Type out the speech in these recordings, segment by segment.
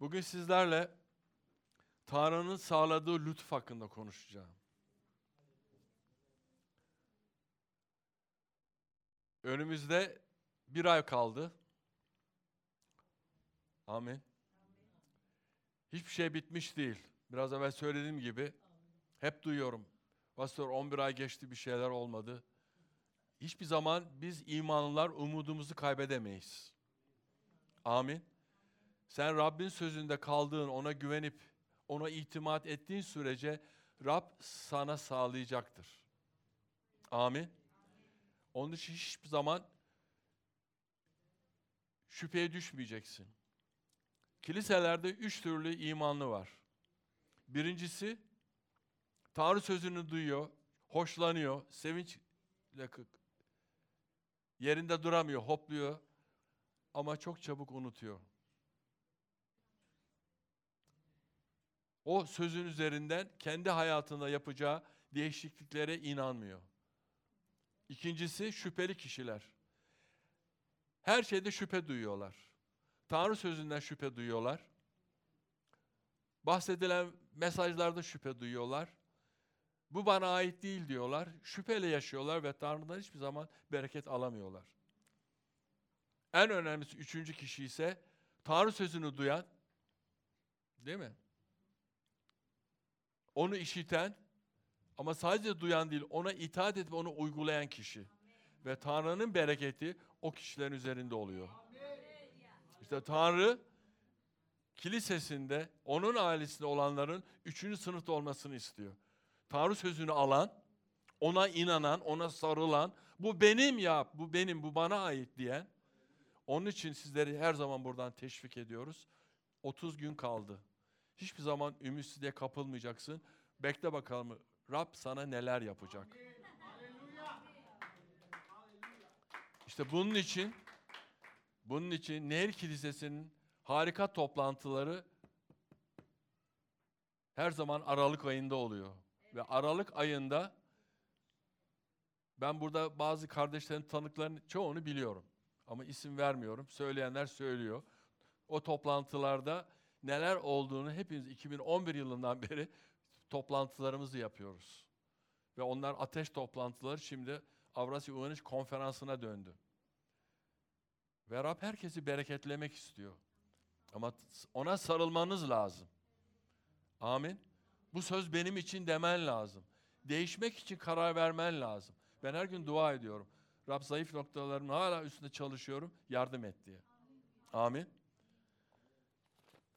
Bugün sizlerle Tanrı'nın sağladığı lütuf hakkında konuşacağım. Önümüzde bir ay kaldı. Amin. Hiçbir şey bitmiş değil. Biraz evvel söylediğim gibi hep duyuyorum. Pastor 11 ay geçti bir şeyler olmadı. Hiçbir zaman biz imanlılar umudumuzu kaybedemeyiz. Amin. Sen Rabbin sözünde kaldığın, ona güvenip ona itimat ettiğin sürece Rab sana sağlayacaktır. Amin. Onun için hiçbir zaman şüpheye düşmeyeceksin. Kiliselerde üç türlü imanlı var. Birincisi Tanrı sözünü duyuyor, hoşlanıyor, sevinçle. Yerinde duramıyor, hopluyor ama çok çabuk unutuyor. O sözün üzerinden kendi hayatında yapacağı değişikliklere inanmıyor. İkincisi şüpheli kişiler. Her şeyde şüphe duyuyorlar. Tanrı sözünden şüphe duyuyorlar. Bahsedilen mesajlarda şüphe duyuyorlar. Bu bana ait değil diyorlar. Şüpheyle yaşıyorlar ve Tanrı'dan hiçbir zaman bereket alamıyorlar. En önemlisi üçüncü kişi ise Tanrı sözünü duyan, değil mi? Onu işiten ama sadece duyan değil, ona itaat edip onu uygulayan kişi. Ve Tanrı'nın bereketi o kişilerin üzerinde oluyor. İşte Tanrı kilisesinde onun ailesinde olanların üçüncü sınıfta olmasını istiyor. Tanrı sözünü alan, ona inanan, ona sarılan, bu benim ya, bu benim, bu bana ait diyen. Onun için sizleri her zaman buradan teşvik ediyoruz. 30 gün kaldı. Hiçbir zaman ümitsizliğe kapılmayacaksın. Bekle bakalım Rab sana neler yapacak. İşte bunun için bunun için Nehir Kilisesi'nin harika toplantıları her zaman Aralık ayında oluyor. Ve Aralık ayında ben burada bazı kardeşlerin tanıklarının çoğunu biliyorum. Ama isim vermiyorum. Söyleyenler söylüyor. O toplantılarda neler olduğunu hepimiz 2011 yılından beri toplantılarımızı yapıyoruz. Ve onlar ateş toplantıları şimdi Avrasya Uyanış Konferansı'na döndü. Ve Rab herkesi bereketlemek istiyor. Ama ona sarılmanız lazım. Amin. Bu söz benim için demen lazım. Değişmek için karar vermen lazım. Ben her gün dua ediyorum. Rab zayıf noktalarımın hala üstünde çalışıyorum. Yardım et diye. Amin.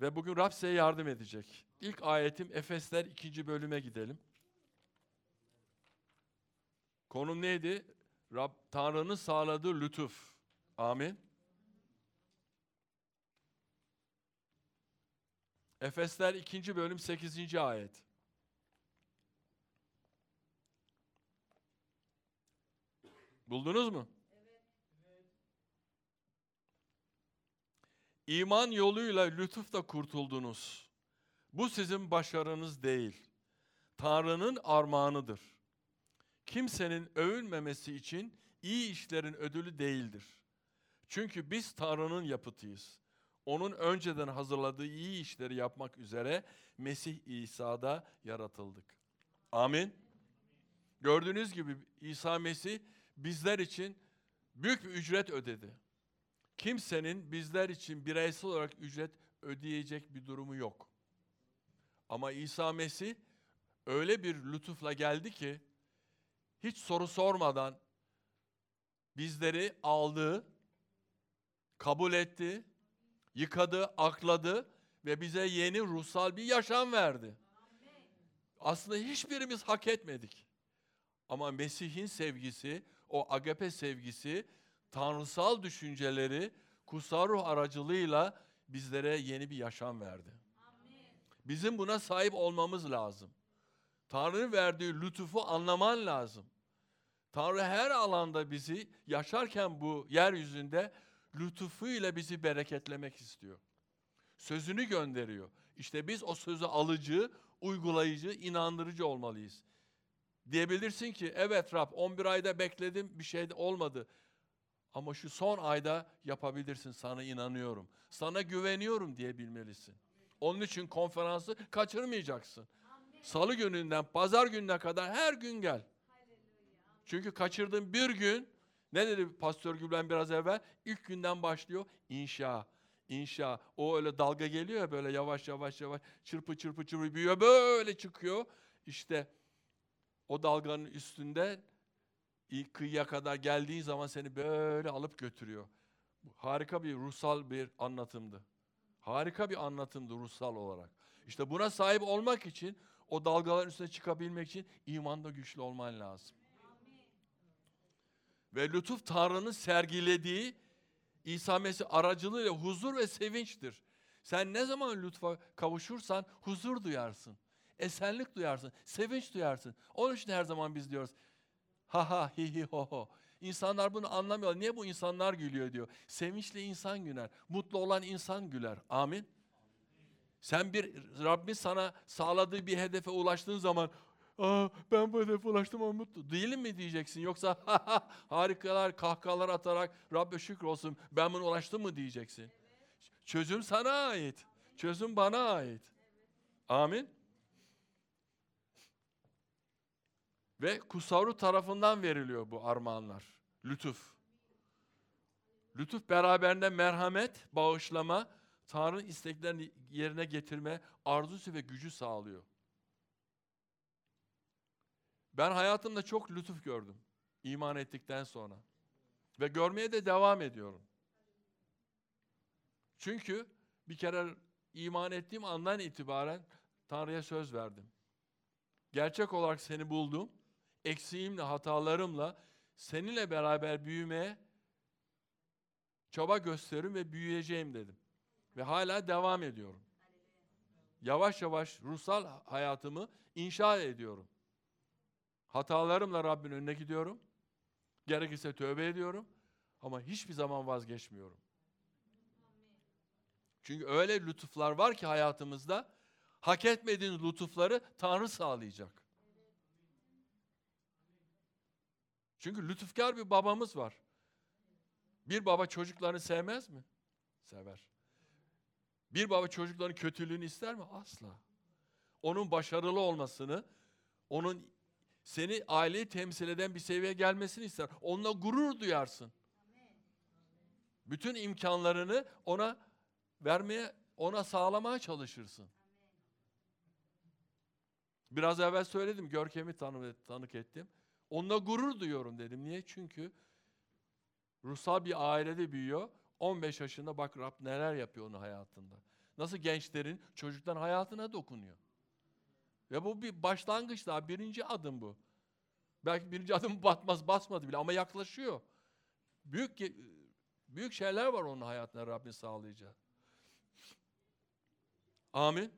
Ve bugün Rab size yardım edecek. İlk ayetim Efesler 2. bölüme gidelim. Konum neydi? Rab Tanrı'nın sağladığı lütuf. Amin. Efesler 2. bölüm 8. ayet. Buldunuz mu? İman yoluyla lütufla kurtuldunuz. Bu sizin başarınız değil. Tanrı'nın armağanıdır. Kimsenin övünmemesi için iyi işlerin ödülü değildir. Çünkü biz Tanrı'nın yapıtıyız. Onun önceden hazırladığı iyi işleri yapmak üzere Mesih İsa'da yaratıldık. Amin. Gördüğünüz gibi İsa Mesih bizler için büyük bir ücret ödedi. Kimsenin bizler için bireysel olarak ücret ödeyecek bir durumu yok. Ama İsa Mesih öyle bir lütufla geldi ki hiç soru sormadan bizleri aldı, kabul etti, yıkadı, akladı ve bize yeni ruhsal bir yaşam verdi. Aslında hiçbirimiz hak etmedik. Ama Mesih'in sevgisi, o agape sevgisi, tanrısal düşünceleri kutsal ruh aracılığıyla bizlere yeni bir yaşam verdi. Bizim buna sahip olmamız lazım. Tanrı'nın verdiği lütufu anlaman lazım. Tanrı her alanda bizi yaşarken bu yeryüzünde lütufuyla bizi bereketlemek istiyor. Sözünü gönderiyor. İşte biz o sözü alıcı, uygulayıcı, inandırıcı olmalıyız. Diyebilirsin ki evet Rab 11 ayda bekledim bir şey olmadı. Ama şu son ayda yapabilirsin sana inanıyorum. Sana güveniyorum diyebilmelisin. Onun için konferansı kaçırmayacaksın. Salı gününden pazar gününe kadar her gün gel. Çünkü kaçırdığın bir gün ne dedi Pastör Gülben biraz evvel? İlk günden başlıyor inşa. İnşa. O öyle dalga geliyor ya böyle yavaş yavaş yavaş çırpı çırpı çırpı büyüyor böyle çıkıyor. İşte o dalganın üstünde ilk kıyıya kadar geldiğin zaman seni böyle alıp götürüyor. Harika bir ruhsal bir anlatımdı. Harika bir anlatımdı ruhsal olarak. İşte buna sahip olmak için, o dalgaların üstüne çıkabilmek için imanda güçlü olman lazım. Ve lütuf Tanrı'nın sergilediği İsa Mesih aracılığıyla huzur ve sevinçtir. Sen ne zaman lütfa kavuşursan huzur duyarsın. Esenlik duyarsın, sevinç duyarsın. Onun için her zaman biz diyoruz. Ha ha hi hi ho ho. İnsanlar bunu anlamıyor. Niye bu insanlar gülüyor diyor. Sevinçli insan güler. Mutlu olan insan güler. Amin. Sen bir Rabbin sana sağladığı bir hedefe ulaştığın zaman Aa, ben bu hedefe ulaştım ama mutlu değilim mi diyeceksin. Yoksa harikalar, kahkahalar atarak Rabbe şükür olsun ben bunu ulaştım mı diyeceksin. Çözüm sana ait. Çözüm bana ait. Amin. Ve Kusavru tarafından veriliyor bu armağanlar. Lütuf. Lütuf beraberinde merhamet, bağışlama, Tanrı'nın isteklerini yerine getirme arzusu ve gücü sağlıyor. Ben hayatımda çok lütuf gördüm. iman ettikten sonra. Ve görmeye de devam ediyorum. Çünkü bir kere iman ettiğim andan itibaren Tanrı'ya söz verdim. Gerçek olarak seni buldum. Eksiğimle, hatalarımla seninle beraber büyümeye çaba gösteririm ve büyüyeceğim dedim. Ve hala devam ediyorum. Yavaş yavaş ruhsal hayatımı inşa ediyorum. Hatalarımla Rabbin önüne gidiyorum. Gerekirse tövbe ediyorum. Ama hiçbir zaman vazgeçmiyorum. Çünkü öyle lütuflar var ki hayatımızda hak etmediğiniz lütufları Tanrı sağlayacak. Çünkü lütufkar bir babamız var. Bir baba çocuklarını sevmez mi? Sever. Bir baba çocukların kötülüğünü ister mi? Asla. Onun başarılı olmasını, onun seni aileyi temsil eden bir seviyeye gelmesini ister. Onunla gurur duyarsın. Bütün imkanlarını ona vermeye, ona sağlamaya çalışırsın. Biraz evvel söyledim, Görkem'i tanı, tanık ettim. Onunla gurur duyuyorum dedim. Niye? Çünkü ruhsal bir ailede büyüyor. 15 yaşında bak Rab neler yapıyor onun hayatında. Nasıl gençlerin, çocukların hayatına dokunuyor. Ve bu bir başlangıç daha, birinci adım bu. Belki birinci adım batmaz, basmadı bile ama yaklaşıyor. Büyük büyük şeyler var onun hayatına Rabbin sağlayacağı. Amin.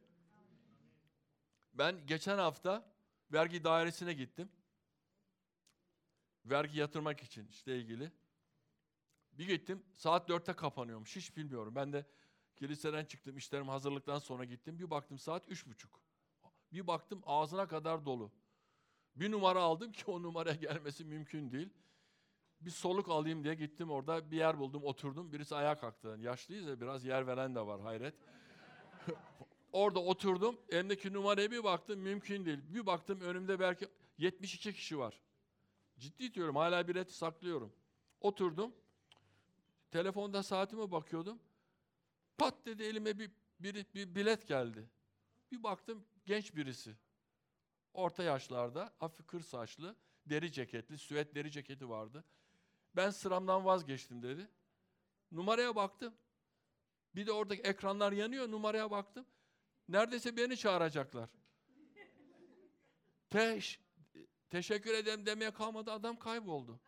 Ben geçen hafta vergi dairesine gittim. Vergi yatırmak için işte ilgili. Bir gittim saat dörtte kapanıyormuş hiç bilmiyorum. Ben de kiliseden çıktım işlerim hazırlıktan sonra gittim. Bir baktım saat üç buçuk. Bir baktım ağzına kadar dolu. Bir numara aldım ki o numaraya gelmesi mümkün değil. Bir soluk alayım diye gittim orada bir yer buldum oturdum. Birisi ayağa kalktı. Yaşlıyız ya biraz yer veren de var hayret. orada oturdum. Elimdeki numaraya bir baktım mümkün değil. Bir baktım önümde belki 72 kişi var. Ciddi diyorum hala bileti saklıyorum. Oturdum. Telefonda saatime bakıyordum. Pat dedi elime bir, bir, bir bilet geldi. Bir baktım genç birisi. Orta yaşlarda, hafif kır saçlı, deri ceketli, süet deri ceketi vardı. Ben sıramdan vazgeçtim dedi. Numaraya baktım. Bir de oradaki ekranlar yanıyor, numaraya baktım. Neredeyse beni çağıracaklar. Teş, teşekkür ederim demeye kalmadı, adam kayboldu.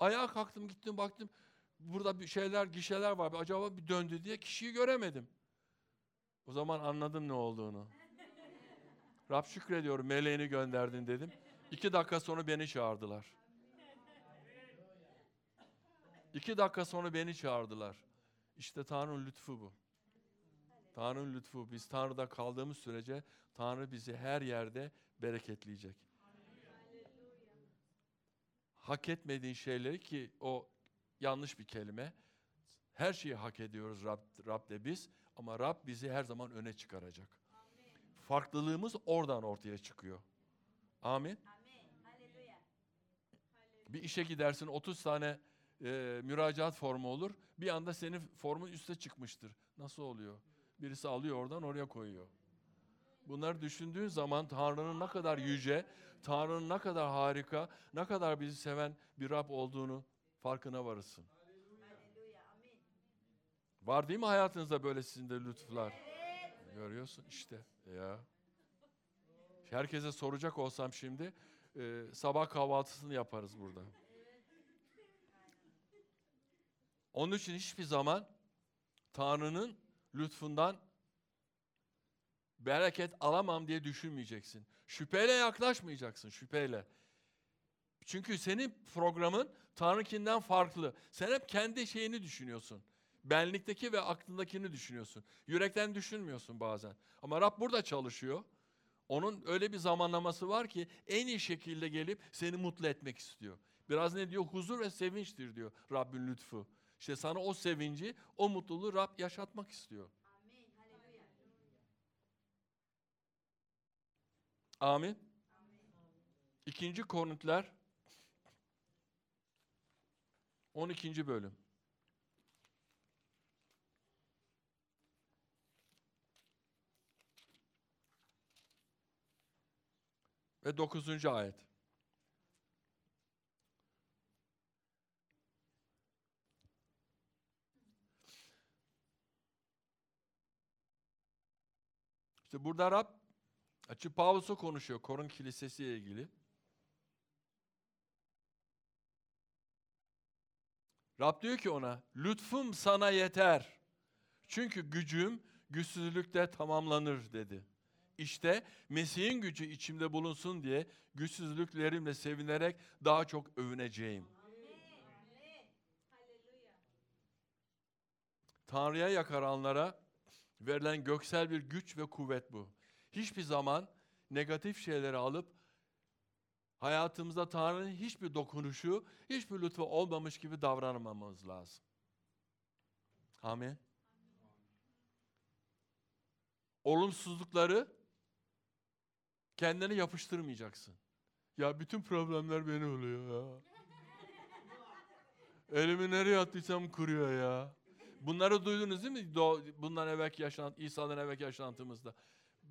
Ayağa kalktım, gittim, baktım. Burada bir şeyler, gişeler var. Acaba bir döndü diye kişiyi göremedim. O zaman anladım ne olduğunu. Rab şükrediyorum meleğini gönderdin dedim. İki dakika sonra beni çağırdılar. İki dakika sonra beni çağırdılar. İşte Tanrı'nın lütfu bu. Tanrı'nın lütfu. Biz Tanrı'da kaldığımız sürece Tanrı bizi her yerde bereketleyecek. Hak etmediğin şeyleri ki o yanlış bir kelime. Her şeyi hak ediyoruz Rab, Rab'de biz Ama Rab bizi her zaman öne çıkaracak. Farklılığımız oradan ortaya çıkıyor. Amin. Bir işe gidersin 30 tane e, müracaat formu olur. Bir anda senin formun üste çıkmıştır. Nasıl oluyor? Birisi alıyor oradan oraya koyuyor. Bunları düşündüğün zaman Tanrı'nın ne kadar yüce, Tanrı'nın ne kadar harika, ne kadar bizi seven bir Rab olduğunu farkına varırsın. Var değil mi hayatınızda böyle sizin de lütuflar? Görüyorsun işte ya. Herkese soracak olsam şimdi e, sabah kahvaltısını yaparız burada. Onun için hiçbir zaman Tanrı'nın lütfundan bereket alamam diye düşünmeyeceksin. Şüpheyle yaklaşmayacaksın, şüpheyle. Çünkü senin programın Tanrı'kinden farklı. Sen hep kendi şeyini düşünüyorsun. Benlikteki ve aklındakini düşünüyorsun. Yürekten düşünmüyorsun bazen. Ama Rab burada çalışıyor. Onun öyle bir zamanlaması var ki en iyi şekilde gelip seni mutlu etmek istiyor. Biraz ne diyor? Huzur ve sevinçtir diyor Rabbin lütfu. İşte sana o sevinci, o mutluluğu Rab yaşatmak istiyor. Amin. İkinci Korintiler 12. bölüm. Ve 9. ayet. İşte burada Rab açık Pavlus'u konuşuyor Korun Kilisesi ile ilgili. Rab diyor ki ona, lütfum sana yeter. Çünkü gücüm güçsüzlükte tamamlanır dedi. İşte Mesih'in gücü içimde bulunsun diye güçsüzlüklerimle sevinerek daha çok övüneceğim. Tanrı'ya yakaranlara verilen göksel bir güç ve kuvvet bu. Hiçbir zaman negatif şeyleri alıp hayatımızda Tanrı'nın hiçbir dokunuşu, hiçbir lütfu olmamış gibi davranmamamız lazım. Amin. Olumsuzlukları kendine yapıştırmayacaksın. Ya bütün problemler beni oluyor ya. Elimi nereye attıysam kuruyor ya. Bunları duydunuz değil mi? Bundan evvelki yaşant, İsa'dan evvelki yaşantımızda.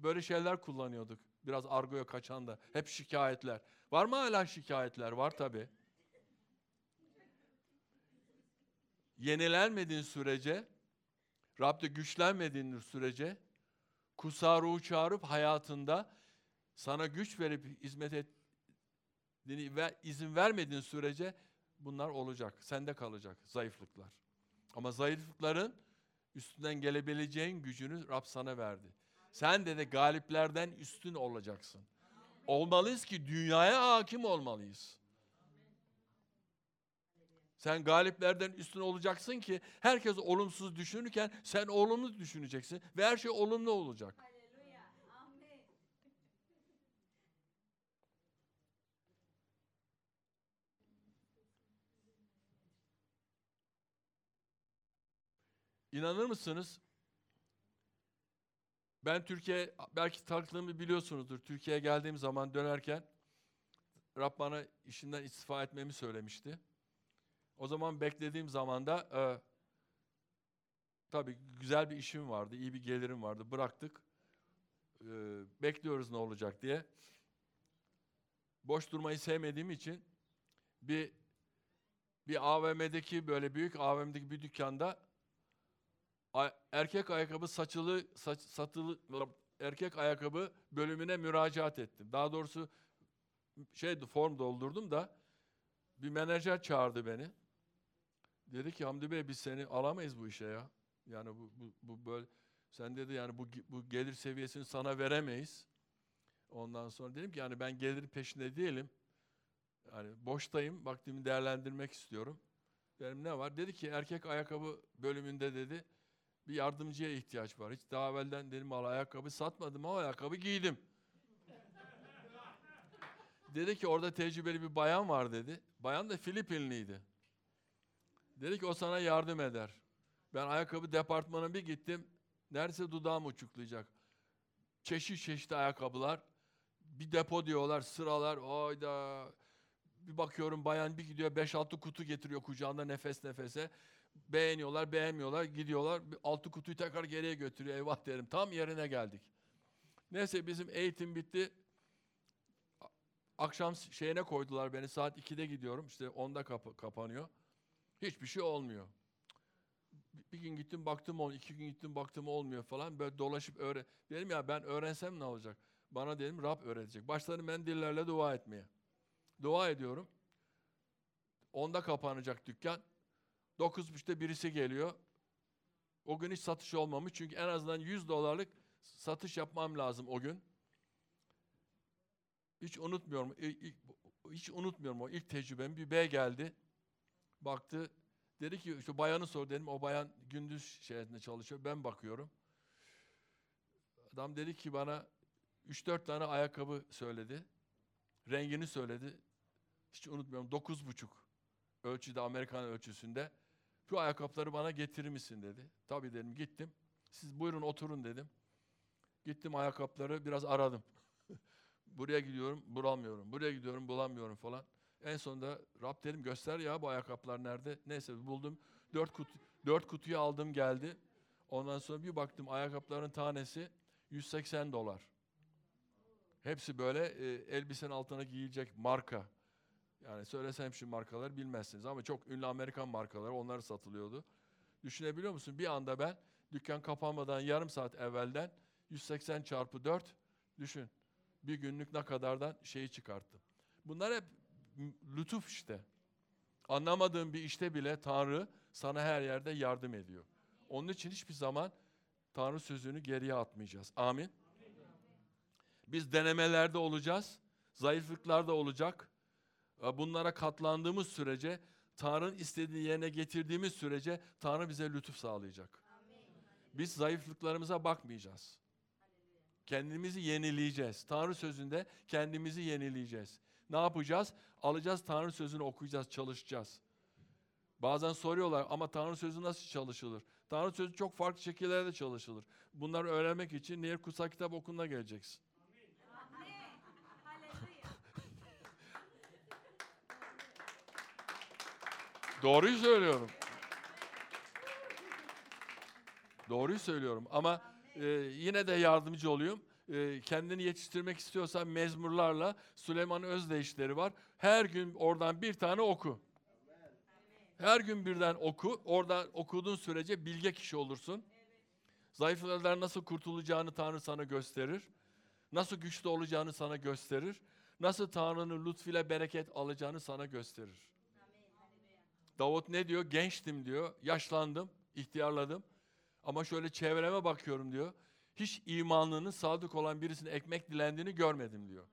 Böyle şeyler kullanıyorduk. Biraz argoya kaçan da. Hep şikayetler. Var mı hala şikayetler? Var tabi. Yenilenmediğin sürece, Rab'de güçlenmediğin sürece, kutsal ruhu çağırıp hayatında sana güç verip hizmet ettiğini ve izin vermediğin sürece bunlar olacak. Sende kalacak zayıflıklar. Ama zayıflıkların üstünden gelebileceğin gücünü Rab sana verdi. Sen de de galiplerden üstün olacaksın. Olmalıyız ki dünyaya hakim olmalıyız. Sen galiplerden üstün olacaksın ki herkes olumsuz düşünürken sen olumlu düşüneceksin ve her şey olumlu olacak. İnanır mısınız? Ben Türkiye, belki taklığımı biliyorsunuzdur. Türkiye'ye geldiğim zaman dönerken Rab bana işinden istifa etmemi söylemişti. O zaman beklediğim zaman da e, tabii güzel bir işim vardı, iyi bir gelirim vardı. Bıraktık. E, bekliyoruz ne olacak diye. Boş durmayı sevmediğim için bir bir AVM'deki böyle büyük AVM'deki bir dükkanda erkek ayakkabı saçılı saç, satılı erkek ayakkabı bölümüne müracaat ettim. Daha doğrusu şey form doldurdum da bir menajer çağırdı beni. Dedi ki Hamdi Bey biz seni alamayız bu işe ya. Yani bu, bu, bu böyle sen dedi yani bu, bu gelir seviyesini sana veremeyiz. Ondan sonra dedim ki yani ben gelir peşinde değilim. Yani boştayım, vaktimi değerlendirmek istiyorum. Dedim ne var? Dedi ki erkek ayakkabı bölümünde dedi bir yardımcıya ihtiyaç var. Hiç daha evvelden dedim al ayakkabı satmadım ama ayakkabı giydim. dedi ki orada tecrübeli bir bayan var dedi. Bayan da Filipinliydi. Dedi ki o sana yardım eder. Ben ayakkabı departmanına bir gittim. Neredeyse dudağım uçuklayacak. Çeşit çeşit ayakkabılar. Bir depo diyorlar, sıralar. Oyda. Bir bakıyorum bayan bir gidiyor 5-6 kutu getiriyor kucağında nefes nefese. Beğeniyorlar, beğenmiyorlar, gidiyorlar. Altı kutuyu tekrar geriye götürüyor. Eyvah derim. Tam yerine geldik. Neyse bizim eğitim bitti. Akşam şeyine koydular beni. Saat 2'de gidiyorum. İşte 10'da kapı, kapanıyor. Hiçbir şey olmuyor. Bir gün gittim baktım olmuyor. iki gün gittim baktım olmuyor falan. Böyle dolaşıp öğren. Dedim ya ben öğrensem ne olacak? Bana dedim Rab öğretecek. Başladım ben dillerle dua etmeye. Dua ediyorum. Onda kapanacak dükkan. 9.30'da birisi geliyor. O gün hiç satış olmamış. Çünkü en azından 100 dolarlık satış yapmam lazım o gün. Hiç unutmuyorum. Hiç unutmuyorum o ilk tecrübem. Bir bey geldi. Baktı. Dedi ki işte bayanı sor dedim. O bayan gündüz şeyinde çalışıyor. Ben bakıyorum. Adam dedi ki bana 3-4 tane ayakkabı söyledi. Rengini söyledi. Hiç unutmuyorum. Dokuz buçuk ölçüde Amerikan ölçüsünde. Şu ayakkabıları bana getirir misin dedi. Tabii dedim gittim. Siz buyurun oturun dedim. Gittim ayakkabıları biraz aradım. Buraya gidiyorum bulamıyorum. Buraya gidiyorum bulamıyorum falan. En sonunda Rab dedim göster ya bu ayakkabılar nerede? Neyse buldum. Dört, kutu, dört kutuyu aldım geldi. Ondan sonra bir baktım ayakkabıların tanesi 180 dolar. Hepsi böyle e, elbisenin altına giyilecek marka. Yani söylesem şu markalar bilmezsiniz ama çok ünlü Amerikan markaları onlar satılıyordu. Düşünebiliyor musun? Bir anda ben dükkan kapanmadan yarım saat evvelden 180 çarpı 4 düşün. Bir günlük ne kadardan şeyi çıkarttım. Bunlar hep lütuf işte. Anlamadığın bir işte bile Tanrı sana her yerde yardım ediyor. Onun için hiçbir zaman Tanrı sözünü geriye atmayacağız. Amin. Biz denemelerde olacağız. Zayıflıklarda olacak. Bunlara katlandığımız sürece, Tanrı'nın istediği yerine getirdiğimiz sürece Tanrı bize lütuf sağlayacak. Biz zayıflıklarımıza bakmayacağız. Kendimizi yenileyeceğiz. Tanrı sözünde kendimizi yenileyeceğiz. Ne yapacağız? Alacağız Tanrı sözünü okuyacağız, çalışacağız. Bazen soruyorlar ama Tanrı sözü nasıl çalışılır? Tanrı sözü çok farklı şekillerde çalışılır. Bunları öğrenmek için Nehir Kutsal Kitap Okulu'na geleceksin. Doğruyu söylüyorum. Doğruyu söylüyorum ama e, yine de yardımcı olayım. E, kendini yetiştirmek istiyorsan mezmurlarla Süleyman Özdeyişleri var. Her gün oradan bir tane oku. Her gün birden oku. Orada okuduğun sürece bilge kişi olursun. Zayıflardan nasıl kurtulacağını Tanrı sana gösterir. Nasıl güçlü olacağını sana gösterir. Nasıl Tanrı'nın lütfuyla bereket alacağını sana gösterir. Davut ne diyor? Gençtim diyor. Yaşlandım, ihtiyarladım. Ama şöyle çevreme bakıyorum diyor. Hiç imanlının sadık olan birisinin ekmek dilendiğini görmedim diyor.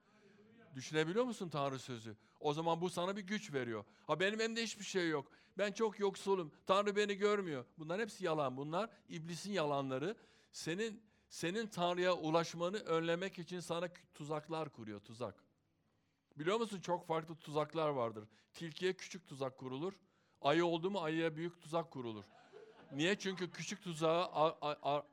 Düşünebiliyor musun Tanrı sözü? O zaman bu sana bir güç veriyor. Ha benim elimde hiçbir şey yok. Ben çok yoksulum. Tanrı beni görmüyor. Bunlar hepsi yalan. Bunlar iblisin yalanları. Senin senin Tanrı'ya ulaşmanı önlemek için sana tuzaklar kuruyor, tuzak. Biliyor musun çok farklı tuzaklar vardır. Tilkiye küçük tuzak kurulur. Ayı oldu mu ayıya büyük tuzak kurulur. Niye? Çünkü küçük tuzağı a- a- a-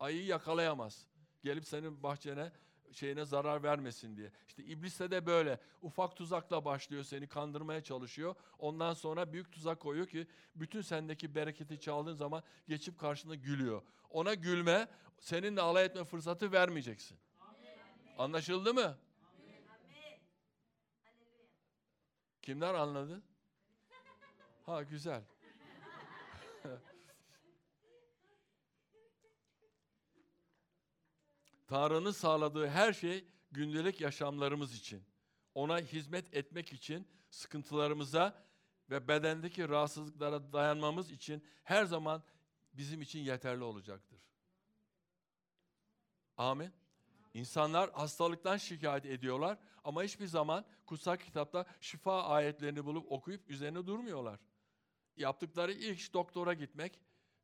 ayıyı yakalayamaz. Gelip senin bahçene şeyine zarar vermesin diye. İşte ibliste de böyle. Ufak tuzakla başlıyor seni kandırmaya çalışıyor. Ondan sonra büyük tuzak koyuyor ki bütün sendeki bereketi çaldığın zaman geçip karşında gülüyor. Ona gülme, seninle alay etme fırsatı vermeyeceksin. Anlaşıldı mı? Kimler anladı? Ha güzel. Tanrı'nın sağladığı her şey gündelik yaşamlarımız için. Ona hizmet etmek için, sıkıntılarımıza ve bedendeki rahatsızlıklara dayanmamız için her zaman bizim için yeterli olacaktır. Amin. İnsanlar hastalıktan şikayet ediyorlar ama hiçbir zaman kutsal kitapta şifa ayetlerini bulup okuyup üzerine durmuyorlar. Yaptıkları ilk iş doktora gitmek.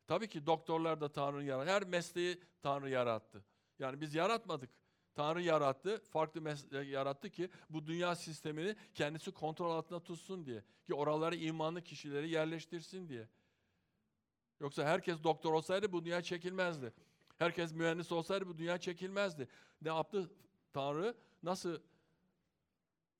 Tabii ki doktorlar da Tanrı yarattı. Her mesleği Tanrı yarattı. Yani biz yaratmadık. Tanrı yarattı, farklı meslek yarattı ki bu dünya sistemini kendisi kontrol altında tutsun diye. Ki oralara imanlı kişileri yerleştirsin diye. Yoksa herkes doktor olsaydı bu dünya çekilmezdi. Herkes mühendis olsaydı bu dünya çekilmezdi. Ne yaptı Tanrı? Nasıl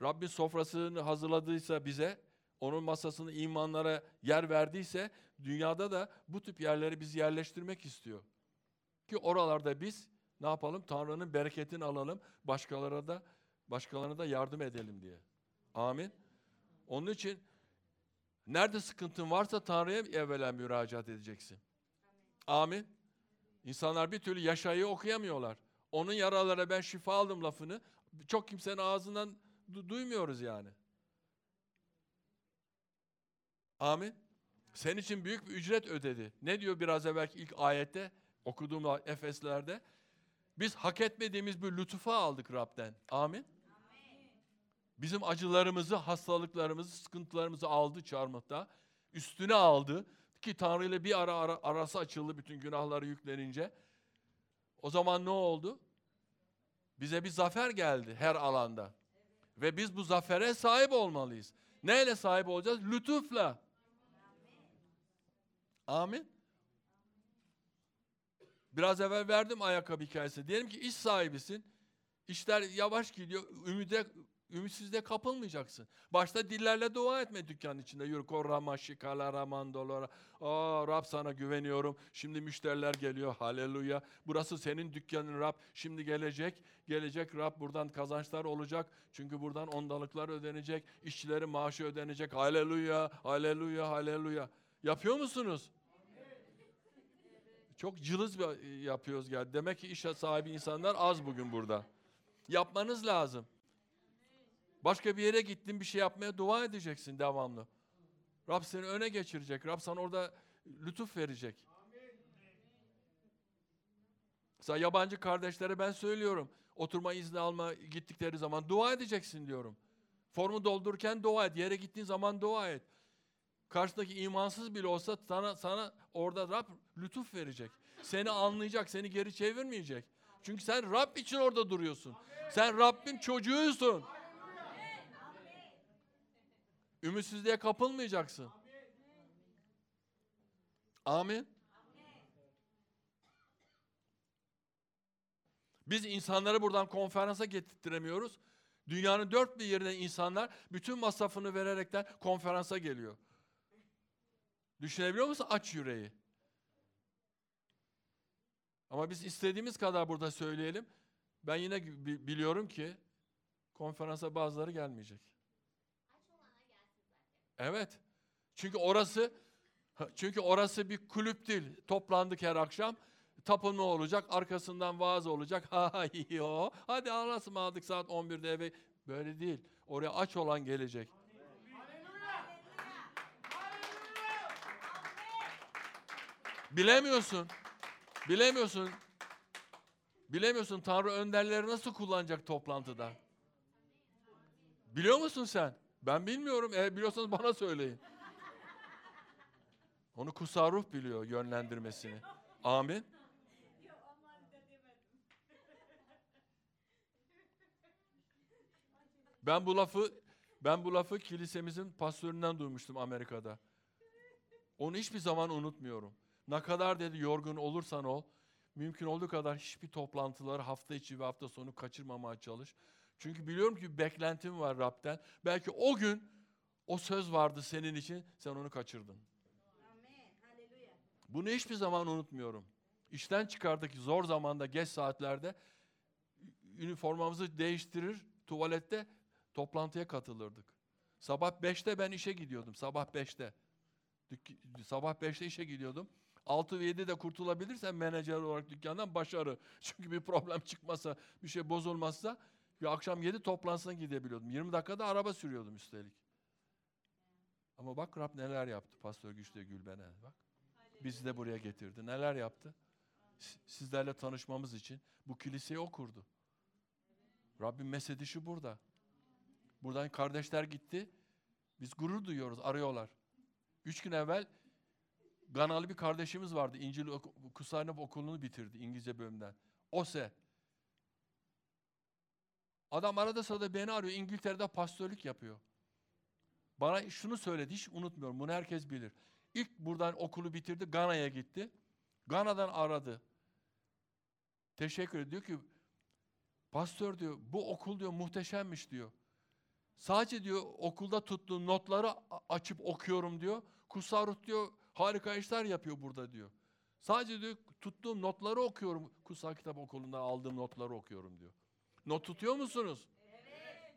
Rabbin sofrasını hazırladıysa bize, onun masasını imanlara yer verdiyse, dünyada da bu tip yerleri biz yerleştirmek istiyor. Ki oralarda biz ne yapalım? Tanrı'nın bereketini alalım, başkalarına da başkalarına da yardım edelim diye. Amin. Onun için nerede sıkıntın varsa Tanrı'ya evvela müracaat edeceksin. Amin. İnsanlar bir türlü yaşayı okuyamıyorlar. Onun yaralara ben şifa aldım lafını çok kimsenin ağzından du- duymuyoruz yani. Amin. Senin için büyük bir ücret ödedi. Ne diyor biraz evvelki ilk ayette okuduğum Efeslerde? Biz hak etmediğimiz bir lütufa aldık Rab'den. Amin. Bizim acılarımızı, hastalıklarımızı, sıkıntılarımızı aldı çarmıhta. Üstüne aldı ki Tanrı ile bir ara, ara arası açıldı bütün günahları yüklenince. O zaman ne oldu? Bize bir zafer geldi her alanda. Ve biz bu zafere sahip olmalıyız. Neyle sahip olacağız? Lütufla. Amin. Biraz evvel verdim ayakkabı hikayesi. Diyelim ki iş sahibisin. İşler yavaş gidiyor. Ümide, ümitsizliğe kapılmayacaksın. Başta dillerle dua etme dükkanın içinde. Yürü korrama şikala ramandolora. Aa Rab sana güveniyorum. Şimdi müşteriler geliyor. Haleluya. Burası senin dükkanın Rab. Şimdi gelecek. Gelecek Rab buradan kazançlar olacak. Çünkü buradan ondalıklar ödenecek. İşçilerin maaşı ödenecek. Haleluya. Haleluya. Haleluya. Yapıyor musunuz? Çok cılız bir- yapıyoruz gel. Demek ki iş sahibi insanlar az bugün burada. Yapmanız lazım. Başka bir yere gittin bir şey yapmaya dua edeceksin devamlı. Rab seni öne geçirecek. Rab sana orada lütuf verecek. Mesela yabancı kardeşlere ben söylüyorum. Oturma izni alma gittikleri zaman dua edeceksin diyorum. Formu doldururken dua et. Yere gittiğin zaman dua et. Karşıdaki imansız bile olsa sana, sana orada Rab lütuf verecek. Seni anlayacak, seni geri çevirmeyecek. Çünkü sen Rab için orada duruyorsun. Sen Rabbin çocuğusun. Ümitsizliğe kapılmayacaksın. Amin. Biz insanları buradan konferansa getirtiremiyoruz. Dünyanın dört bir yerine insanlar bütün masrafını vererekten konferansa geliyor. Düşünebiliyor musun? Aç yüreği. Ama biz istediğimiz kadar burada söyleyelim. Ben yine bi- biliyorum ki konferansa bazıları gelmeyecek. Evet. Çünkü orası çünkü orası bir kulüp değil. Toplandık her akşam. Tapınma olacak, arkasından vaaz olacak. Ha yo. Hadi Allah'a ısmarladık saat 11'de eve. Böyle değil. Oraya aç olan gelecek. Bilemiyorsun. Bilemiyorsun. Bilemiyorsun Tanrı önderleri nasıl kullanacak toplantıda. Biliyor musun sen? Ben bilmiyorum. Eğer biliyorsanız bana söyleyin. Onu kutsal ruh biliyor yönlendirmesini. Amin. Ben bu lafı ben bu lafı kilisemizin pastöründen duymuştum Amerika'da. Onu hiçbir zaman unutmuyorum. Ne kadar dedi yorgun olursan ol, mümkün olduğu kadar hiçbir toplantıları hafta içi ve hafta sonu kaçırmamaya çalış. Çünkü biliyorum ki beklentim var Rab'den. Belki o gün o söz vardı senin için, sen onu kaçırdın. Bunu hiçbir zaman unutmuyorum. İşten çıkardık zor zamanda, geç saatlerde üniformamızı değiştirir, tuvalette toplantıya katılırdık. Sabah 5'te ben işe gidiyordum, sabah 5'te. Dük- Sabah 5'te işe gidiyordum. 6 ve 7'de kurtulabilirsem menajer olarak dükkandan başarı. Çünkü bir problem çıkmasa, bir şey bozulmazsa bir akşam 7 toplantısına gidebiliyordum. 20 dakikada araba sürüyordum üstelik. Ama bak Rab neler yaptı Pastör Güçlü Gülben'e. Bak. Bizi de buraya getirdi. Neler yaptı? Sizlerle tanışmamız için bu kiliseyi o kurdu. Rabbin mesedişi burada. Buradan kardeşler gitti. Biz gurur duyuyoruz, arıyorlar. Üç gün evvel Ganalı bir kardeşimiz vardı. İncil Kusanov okulunu bitirdi İngilizce bölümden. OSE. Adam arada sırada beni arıyor. İngiltere'de pastörlük yapıyor. Bana şunu söyledi. Hiç unutmuyorum. Bunu herkes bilir. İlk buradan okulu bitirdi. Gana'ya gitti. Gana'dan aradı. teşekkür ediyor. Diyor ki pastör diyor bu okul diyor muhteşemmiş diyor. Sadece diyor okulda tuttuğum notları açıp okuyorum diyor. Kutsal diyor harika işler yapıyor burada diyor. Sadece diyor tuttuğum notları okuyorum. Kutsal kitap okulunda aldığım notları okuyorum diyor. Not tutuyor musunuz? Evet.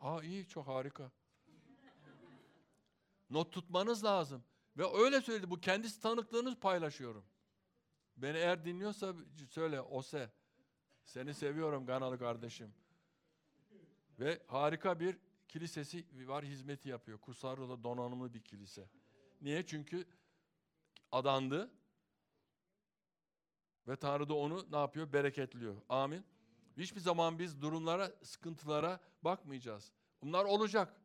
Aa iyi çok harika. Not tutmanız lazım. Ve öyle söyledi bu kendisi tanıklığınız paylaşıyorum. Beni eğer dinliyorsa söyle Ose. Seni seviyorum Ganalı kardeşim. Ve harika bir kilisesi var hizmeti yapıyor. Kusarro'da donanımlı bir kilise. Niye? Çünkü adandı. Ve Tanrı da onu ne yapıyor? Bereketliyor. Amin. Hiçbir zaman biz durumlara, sıkıntılara bakmayacağız. Bunlar olacak.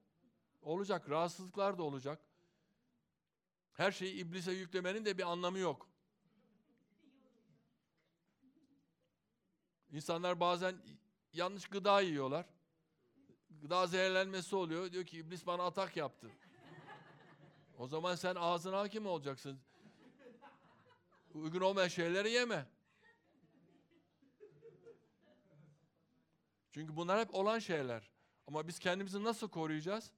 Olacak. Rahatsızlıklar da olacak. Her şeyi iblise yüklemenin de bir anlamı yok. İnsanlar bazen yanlış gıda yiyorlar. Gıda zehirlenmesi oluyor. Diyor ki iblis bana atak yaptı. O zaman sen ağzına hakim olacaksın. Uygun olmayan şeyleri yeme. Çünkü bunlar hep olan şeyler. Ama biz kendimizi nasıl koruyacağız?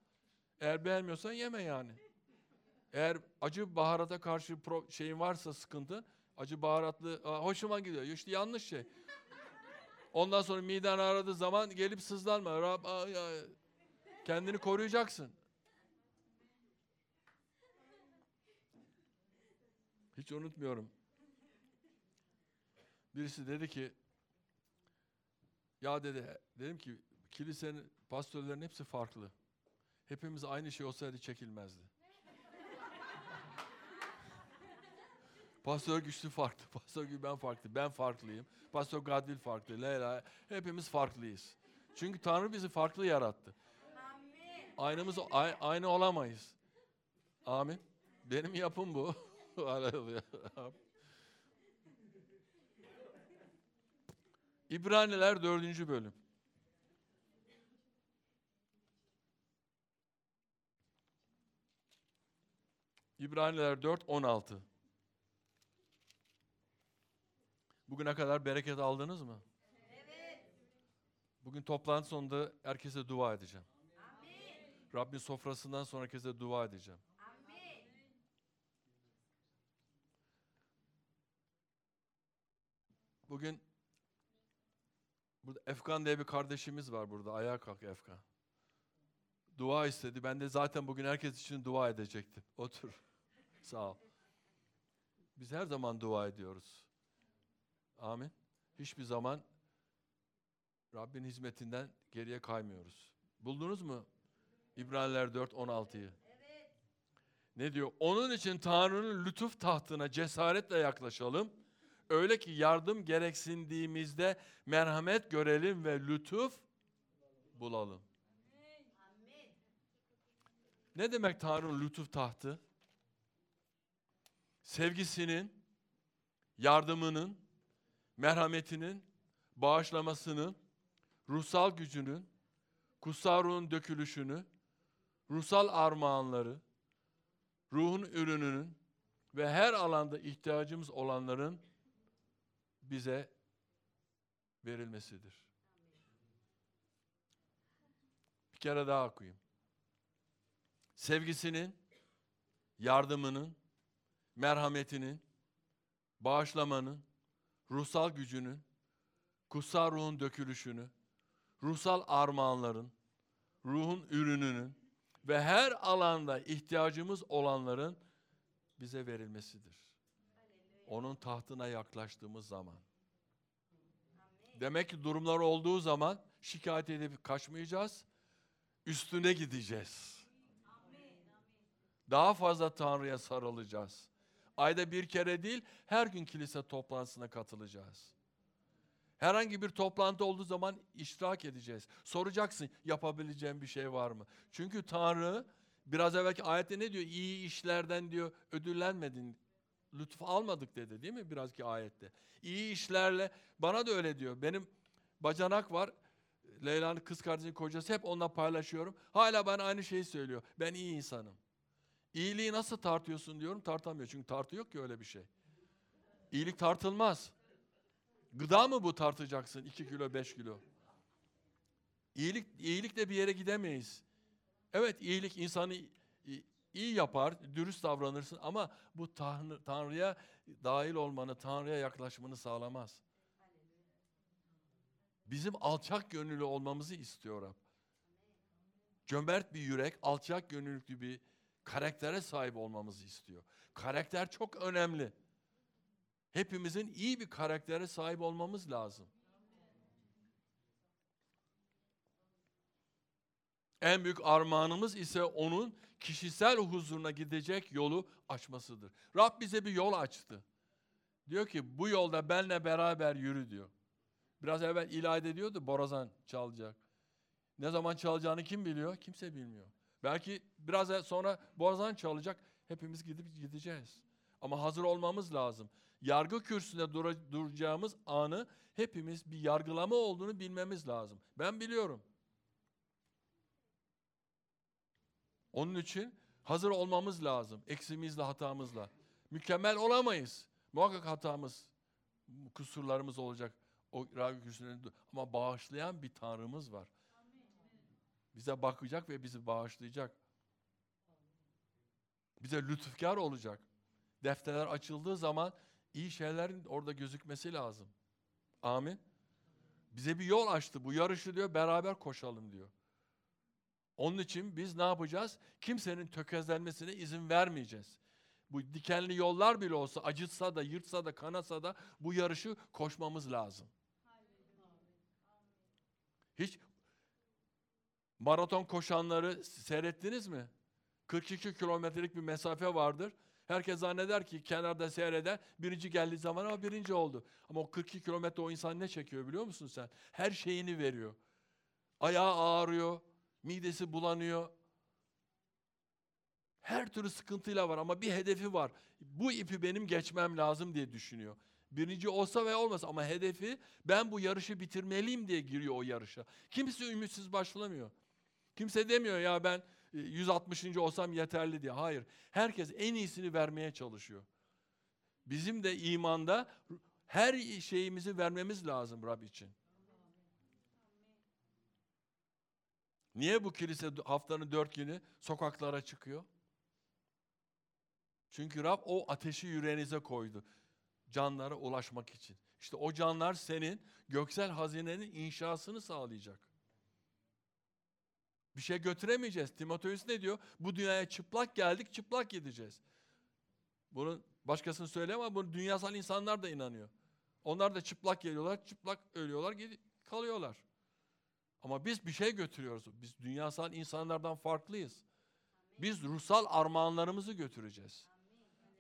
Eğer beğenmiyorsan yeme yani. Eğer acı baharata karşı pro şeyin varsa sıkıntı, acı baharatlı hoşuma gidiyor. İşte yanlış şey. Ondan sonra miden aradığı zaman gelip sızlanma. Rab, kendini koruyacaksın. Hiç unutmuyorum. Birisi dedi ki ya dedi dedim ki kilisenin pastörlerin hepsi farklı. Hepimiz aynı şey olsaydı çekilmezdi. Pastör güçlü farklı, pastör ben farklı, ben farklıyım. Pastör Gadil farklı, Leyla, hepimiz farklıyız. Çünkü Tanrı bizi farklı yarattı. Amin. Aynımız aynı olamayız. Amin. Benim yapım bu. İbraniler dördüncü bölüm. İbraniler 4, 16. Bugüne kadar bereket aldınız mı? Evet. Bugün toplantı sonunda herkese dua edeceğim. Amin. Rabbin sofrasından sonra herkese dua edeceğim. Amin. Bugün burada Efkan diye bir kardeşimiz var burada. Ayağa kalk Efkan. Dua istedi. Ben de zaten bugün herkes için dua edecektim. Otur. Sağ ol. Biz her zaman dua ediyoruz. Amin. Hiçbir zaman Rabbin hizmetinden geriye kaymıyoruz. Buldunuz mu? İbraniler 4 16'yı. Evet. Ne diyor? Onun için Tanrı'nın lütuf tahtına cesaretle yaklaşalım. Öyle ki yardım gereksindiğimizde merhamet görelim ve lütuf bulalım. Ne demek Tanrı'nın lütuf tahtı? Sevgisinin, yardımının, merhametinin, bağışlamasının, ruhsal gücünün, kutsal ruhun dökülüşünü, ruhsal armağanları, ruhun ürününün ve her alanda ihtiyacımız olanların bize verilmesidir. Bir kere daha okuyayım. Sevgisinin, yardımının, merhametinin, bağışlamanın, ruhsal gücünün, kutsal ruhun dökülüşünü, ruhsal armağanların, ruhun ürününün ve her alanda ihtiyacımız olanların bize verilmesidir. Onun tahtına yaklaştığımız zaman. Demek ki durumlar olduğu zaman şikayet edip kaçmayacağız. Üstüne gideceğiz. Daha fazla Tanrı'ya sarılacağız. Ayda bir kere değil, her gün kilise toplantısına katılacağız. Herhangi bir toplantı olduğu zaman iştirak edeceğiz. Soracaksın yapabileceğim bir şey var mı? Çünkü Tanrı biraz evvelki ayette ne diyor? İyi işlerden diyor ödüllenmedin. Lütuf almadık dedi değil mi birazki ayette? İyi işlerle bana da öyle diyor. Benim bacanak var. Leyla'nın kız kardeşinin kocası hep onunla paylaşıyorum. Hala bana aynı şeyi söylüyor. Ben iyi insanım. İyiliği nasıl tartıyorsun diyorum tartamıyor. Çünkü tartı yok ki öyle bir şey. İyilik tartılmaz. Gıda mı bu tartacaksın 2 kilo 5 kilo? İyilik, iyilikle bir yere gidemeyiz. Evet iyilik insanı iyi yapar, dürüst davranırsın ama bu Tanrı, Tanrı'ya dahil olmanı, Tanrı'ya yaklaşmanı sağlamaz. Bizim alçak gönüllü olmamızı istiyor Rab. Cömert bir yürek, alçak gönüllü bir karaktere sahip olmamızı istiyor. Karakter çok önemli. Hepimizin iyi bir karaktere sahip olmamız lazım. En büyük armağanımız ise onun kişisel huzuruna gidecek yolu açmasıdır. Rab bize bir yol açtı. Diyor ki bu yolda benle beraber yürü diyor. Biraz evvel ilahide diyordu borazan çalacak. Ne zaman çalacağını kim biliyor? Kimse bilmiyor. Belki biraz sonra borazan çalacak. Hepimiz gidip gideceğiz. Ama hazır olmamız lazım. Yargı kürsüsünde dur duracağımız anı hepimiz bir yargılama olduğunu bilmemiz lazım. Ben biliyorum. Onun için hazır olmamız lazım. Eksimizle, hatamızla. Mükemmel olamayız. Muhakkak hatamız, kusurlarımız olacak. O kürsüsünde ama bağışlayan bir Tanrımız var. Bize bakacak ve bizi bağışlayacak. Bize lütufkar olacak. Defterler açıldığı zaman iyi şeylerin orada gözükmesi lazım. Amin. Bize bir yol açtı. Bu yarışı diyor beraber koşalım diyor. Onun için biz ne yapacağız? Kimsenin tökezlenmesine izin vermeyeceğiz. Bu dikenli yollar bile olsa, acıtsa da, yırtsa da, kanasa da bu yarışı koşmamız lazım. Hiç maraton koşanları seyrettiniz mi? 42 kilometrelik bir mesafe vardır. Herkes zanneder ki kenarda seyreder, birinci geldiği zaman ama birinci oldu. Ama o 42 kilometre o insan ne çekiyor biliyor musun sen? Her şeyini veriyor. Ayağı ağrıyor, midesi bulanıyor. Her türlü sıkıntıyla var ama bir hedefi var. Bu ipi benim geçmem lazım diye düşünüyor. Birinci olsa veya olmasa ama hedefi ben bu yarışı bitirmeliyim diye giriyor o yarışa. Kimse ümitsiz başlamıyor. Kimse demiyor ya ben 160. E, olsam yeterli diye. Hayır. Herkes en iyisini vermeye çalışıyor. Bizim de imanda her şeyimizi vermemiz lazım Rab için. Niye bu kilise haftanın dört günü sokaklara çıkıyor? Çünkü Rab o ateşi yüreğinize koydu. Canlara ulaşmak için. İşte o canlar senin göksel hazinenin inşasını sağlayacak. Bir şey götüremeyeceğiz. Timoteus ne diyor? Bu dünyaya çıplak geldik, çıplak gideceğiz. Bunu başkasını söyleyemem ama bunu dünyasal insanlar da inanıyor. Onlar da çıplak geliyorlar, çıplak ölüyorlar, kalıyorlar. Ama biz bir şey götürüyoruz. Biz dünyasal insanlardan farklıyız. Biz ruhsal armağanlarımızı götüreceğiz.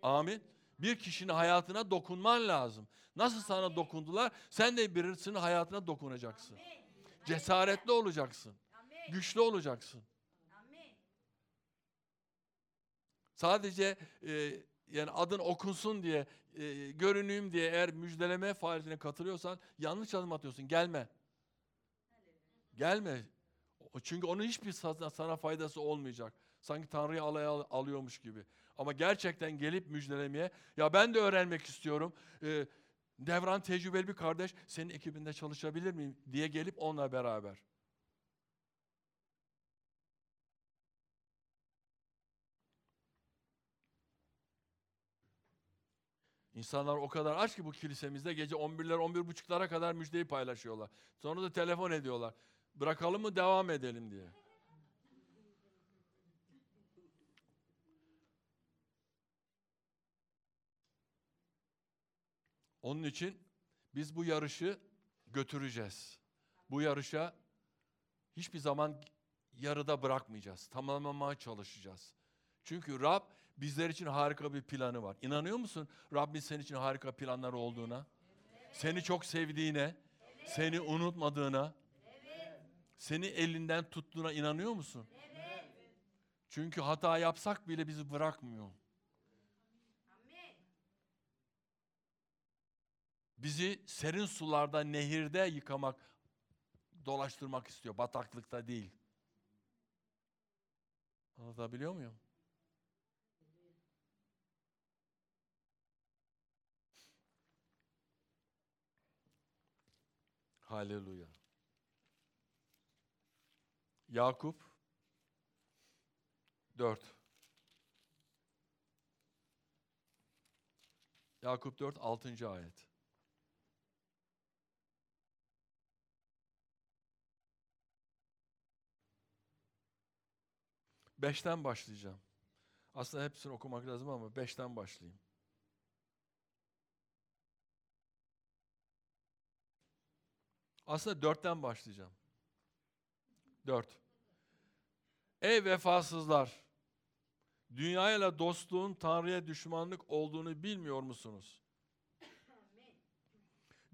Amin. Bir kişinin hayatına dokunman lazım. Nasıl sana dokundular? Sen de birisinin hayatına dokunacaksın. Cesaretli olacaksın. Güçlü olacaksın. Sadece e, yani adın okunsun diye, e, görüneyim diye eğer müjdeleme faaliyetine katılıyorsan yanlış adım atıyorsun. Gelme. Gelme. Çünkü onun hiçbir sana faydası olmayacak. Sanki Tanrı'yı alaya alıyormuş gibi. Ama gerçekten gelip müjdelemeye, ya ben de öğrenmek istiyorum. Ee, Devran tecrübeli bir kardeş, senin ekibinde çalışabilir miyim diye gelip onunla beraber. İnsanlar o kadar aç ki bu kilisemizde gece 11'ler 11.30'lara kadar müjdeyi paylaşıyorlar. Sonra da telefon ediyorlar. Bırakalım mı devam edelim diye. Onun için biz bu yarışı götüreceğiz. Bu yarışa hiçbir zaman yarıda bırakmayacağız. Tamamlamaya çalışacağız. Çünkü Rab bizler için harika bir planı var. İnanıyor musun Rabbin senin için harika planları olduğuna? Seni çok sevdiğine, seni unutmadığına, seni elinden tuttuğuna inanıyor musun? Çünkü hata yapsak bile bizi bırakmıyor. bizi serin sularda, nehirde yıkamak, dolaştırmak istiyor. Bataklıkta değil. Anlatabiliyor muyum? Haleluya. Yakup 4. Yakup 4 6. ayet. Beşten başlayacağım. Aslında hepsini okumak lazım ama beşten başlayayım. Aslında dörtten başlayacağım. Dört. Ey vefasızlar! Dünyayla dostluğun Tanrı'ya düşmanlık olduğunu bilmiyor musunuz?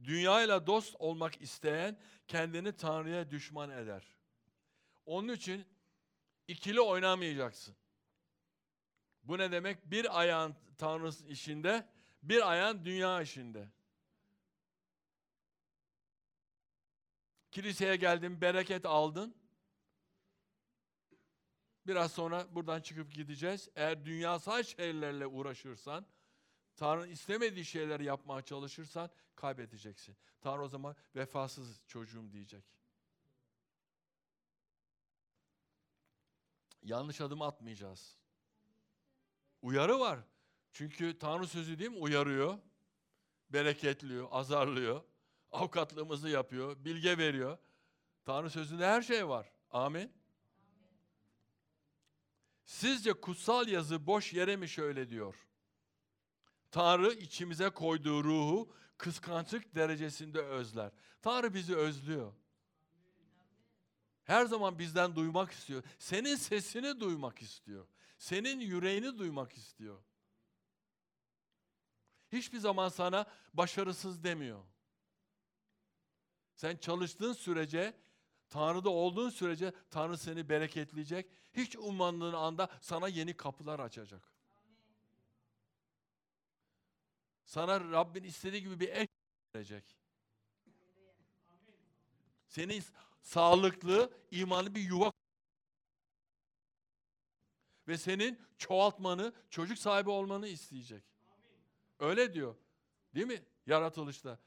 Dünyayla dost olmak isteyen kendini Tanrı'ya düşman eder. Onun için ikili oynamayacaksın. Bu ne demek? Bir ayağın Tanrı işinde, bir ayağın dünya işinde. Kiliseye geldin, bereket aldın. Biraz sonra buradan çıkıp gideceğiz. Eğer dünyasal şeylerle uğraşırsan, Tanrı'nın istemediği şeyleri yapmaya çalışırsan kaybedeceksin. Tanrı o zaman vefasız çocuğum diyecek. Yanlış adım atmayacağız. Uyarı var. Çünkü Tanrı sözü değil mi? Uyarıyor, bereketliyor, azarlıyor, avukatlığımızı yapıyor, bilge veriyor. Tanrı sözünde her şey var. Amin. Sizce kutsal yazı boş yere mi şöyle diyor? Tanrı içimize koyduğu ruhu kıskançlık derecesinde özler. Tanrı bizi özlüyor. Her zaman bizden duymak istiyor. Senin sesini duymak istiyor. Senin yüreğini duymak istiyor. Hiçbir zaman sana başarısız demiyor. Sen çalıştığın sürece, Tanrı'da olduğun sürece Tanrı seni bereketleyecek. Hiç ummadığın anda sana yeni kapılar açacak. Sana Rabbin istediği gibi bir eş verecek. Senin sağlıklı, imanlı bir yuva ve senin çoğaltmanı, çocuk sahibi olmanı isteyecek. Öyle diyor. Değil mi? Yaratılışta.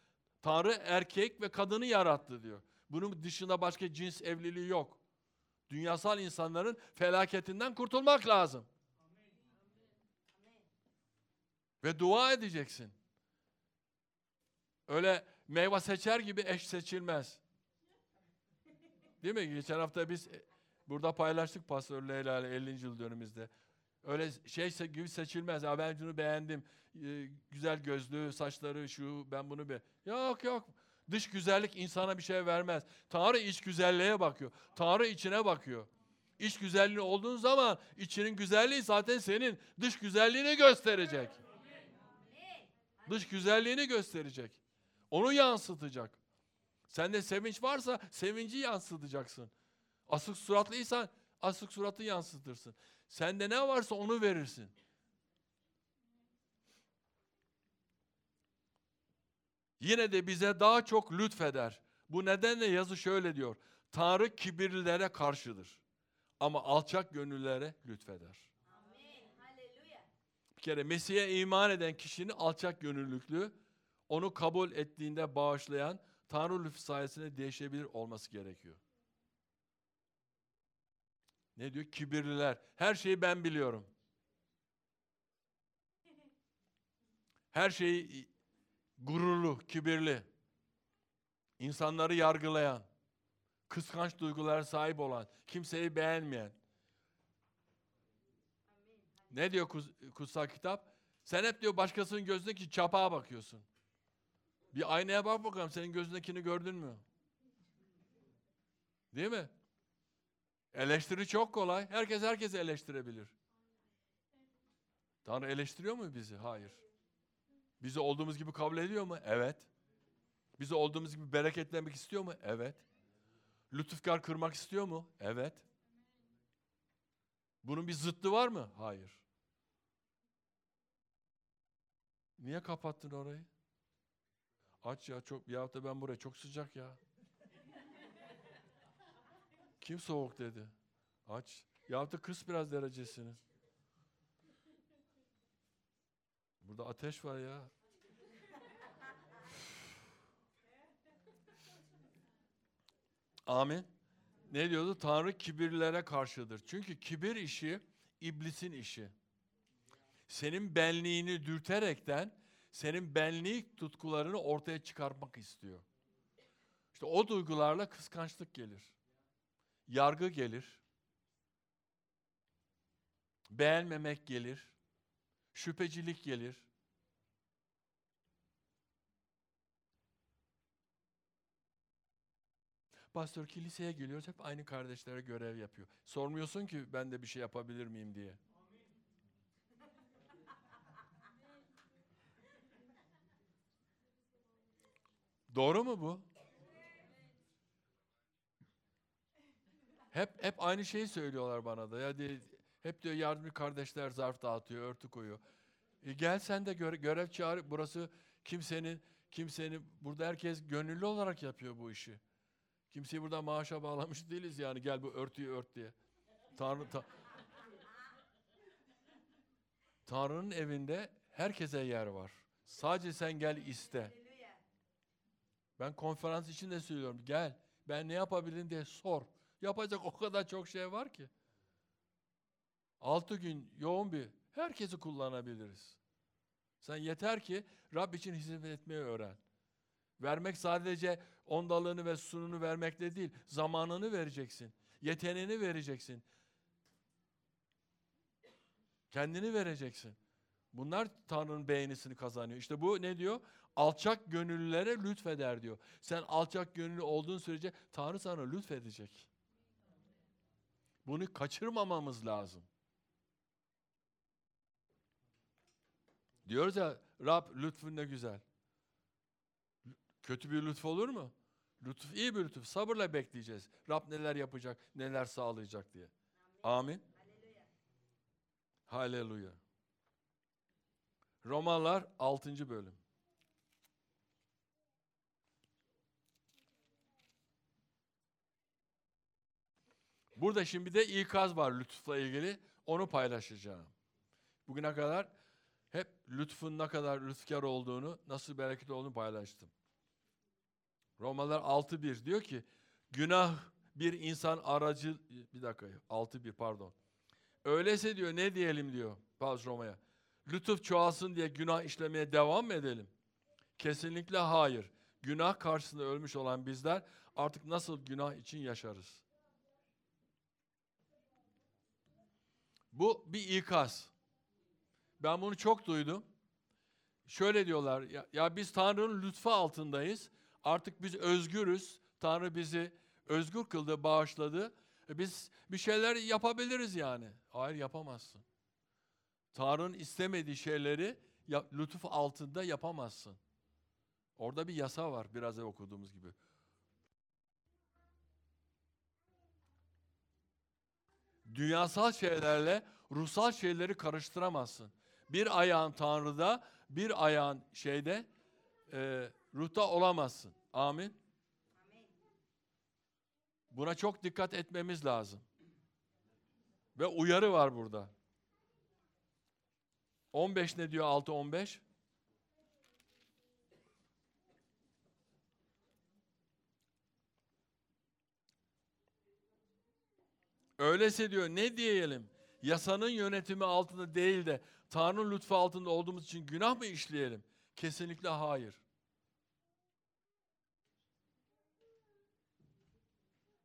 Tanrı erkek ve kadını yarattı diyor. Bunun dışında başka cins evliliği yok. Dünyasal insanların felaketinden kurtulmak lazım. Ve dua edeceksin. Öyle meyve seçer gibi eş seçilmez. Değil mi? Geçen hafta biz e, burada paylaştık Pastör Leyla ile 50. yıl dönümümüzde. Öyle şey gibi seçilmez. Ya ben şunu beğendim. Ee, güzel gözlü, saçları şu, ben bunu be. Yok yok. Dış güzellik insana bir şey vermez. Tanrı iç güzelliğe bakıyor. Tanrı içine bakıyor. İç güzelliği olduğun zaman içinin güzelliği zaten senin dış güzelliğini gösterecek. Dış güzelliğini gösterecek. Onu yansıtacak. Sende sevinç varsa sevinci yansıtacaksın. Asık suratlıysan asık suratı yansıtırsın. Sende ne varsa onu verirsin. Yine de bize daha çok lütfeder. Bu nedenle yazı şöyle diyor. Tanrı kibirlilere karşıdır. Ama alçak gönüllere lütfeder. Bir kere Mesih'e iman eden kişinin alçak gönüllülüklü, onu kabul ettiğinde bağışlayan, Tanrı lütfu sayesinde değişebilir olması gerekiyor. Ne diyor? Kibirliler. Her şeyi ben biliyorum. Her şeyi gururlu, kibirli. insanları yargılayan, kıskanç duygulara sahip olan, kimseyi beğenmeyen. Ne diyor kutsal kitap? Sen hep diyor başkasının gözündeki çapağa bakıyorsun. Bir aynaya bak bakalım senin gözündekini gördün mü? Değil mi? Eleştiri çok kolay. Herkes herkesi eleştirebilir. Tanrı eleştiriyor mu bizi? Hayır. Bizi olduğumuz gibi kabul ediyor mu? Evet. Bizi olduğumuz gibi bereketlemek istiyor mu? Evet. Lütufkar kırmak istiyor mu? Evet. Bunun bir zıttı var mı? Hayır. Niye kapattın orayı? Aç ya çok ya da ben buraya çok sıcak ya. Kim soğuk dedi? Aç. Ya da kıs biraz derecesini. Burada ateş var ya. Amin. Ne diyordu? Tanrı kibirlere karşıdır. Çünkü kibir işi iblisin işi. Senin benliğini dürterekten senin benlik tutkularını ortaya çıkarmak istiyor. İşte o duygularla kıskançlık gelir. Yargı gelir. Beğenmemek gelir. Şüphecilik gelir. Pastör kiliseye geliyoruz hep aynı kardeşlere görev yapıyor. Sormuyorsun ki ben de bir şey yapabilir miyim diye. Doğru mu bu? Hep hep aynı şeyi söylüyorlar bana da. Ya hep diyor yardımcı kardeşler zarf dağıtıyor, örtü koyuyor. E gel sen de göre, görev çağır. Burası kimsenin kimsenin burada herkes gönüllü olarak yapıyor bu işi. Kimseyi burada maaşa bağlamış değiliz yani gel bu örtüyü ört diye. Tanrı ta Tanrı'nın evinde herkese yer var. Sadece sen gel iste. Ben konferans için de söylüyorum. Gel. Ben ne yapabilirim diye sor. Yapacak o kadar çok şey var ki. Altı gün yoğun bir herkesi kullanabiliriz. Sen yeter ki Rab için hizmet etmeyi öğren. Vermek sadece ondalığını ve sununu vermekle değil, zamanını vereceksin. Yeteneğini vereceksin. Kendini vereceksin. Bunlar Tanrı'nın beğenisini kazanıyor. İşte bu ne diyor? Alçak gönüllülere lütfeder diyor. Sen alçak gönüllü olduğun sürece Tanrı sana lütfedecek. Bunu kaçırmamamız lazım. Diyoruz ya Rab lütfun ne güzel. Kötü bir lütuf olur mu? Lütuf iyi bir lütuf. Sabırla bekleyeceğiz. Rab neler yapacak, neler sağlayacak diye. Amin. Haleluya. Romalar 6. bölüm. Burada şimdi de ikaz var lütufla ilgili. Onu paylaşacağım. Bugüne kadar hep lütfun ne kadar lütfkar olduğunu, nasıl bereketli olduğunu paylaştım. Romalar 6.1 diyor ki günah bir insan aracı bir dakika 6.1 pardon. Öyleyse diyor ne diyelim diyor Paulus Roma'ya. Lütuf çoğalsın diye günah işlemeye devam mı edelim? Kesinlikle hayır. Günah karşısında ölmüş olan bizler artık nasıl günah için yaşarız? Bu bir ikaz. Ben bunu çok duydum. Şöyle diyorlar, ya, ya biz Tanrı'nın lütfu altındayız. Artık biz özgürüz. Tanrı bizi özgür kıldı, bağışladı. E biz bir şeyler yapabiliriz yani. Hayır yapamazsın. Tanrı'nın istemediği şeyleri ya, lütuf altında yapamazsın. Orada bir yasa var biraz evvel okuduğumuz gibi. Dünyasal şeylerle ruhsal şeyleri karıştıramazsın. Bir ayağın Tanrı'da, bir ayağın şeyde, e, ruhta olamazsın. Amin. Buna çok dikkat etmemiz lazım. Ve uyarı var burada. 15 ne diyor 6 15? Öyleyse diyor ne diyelim? Yasanın yönetimi altında değil de Tanrı'nın lütfu altında olduğumuz için günah mı işleyelim? Kesinlikle hayır.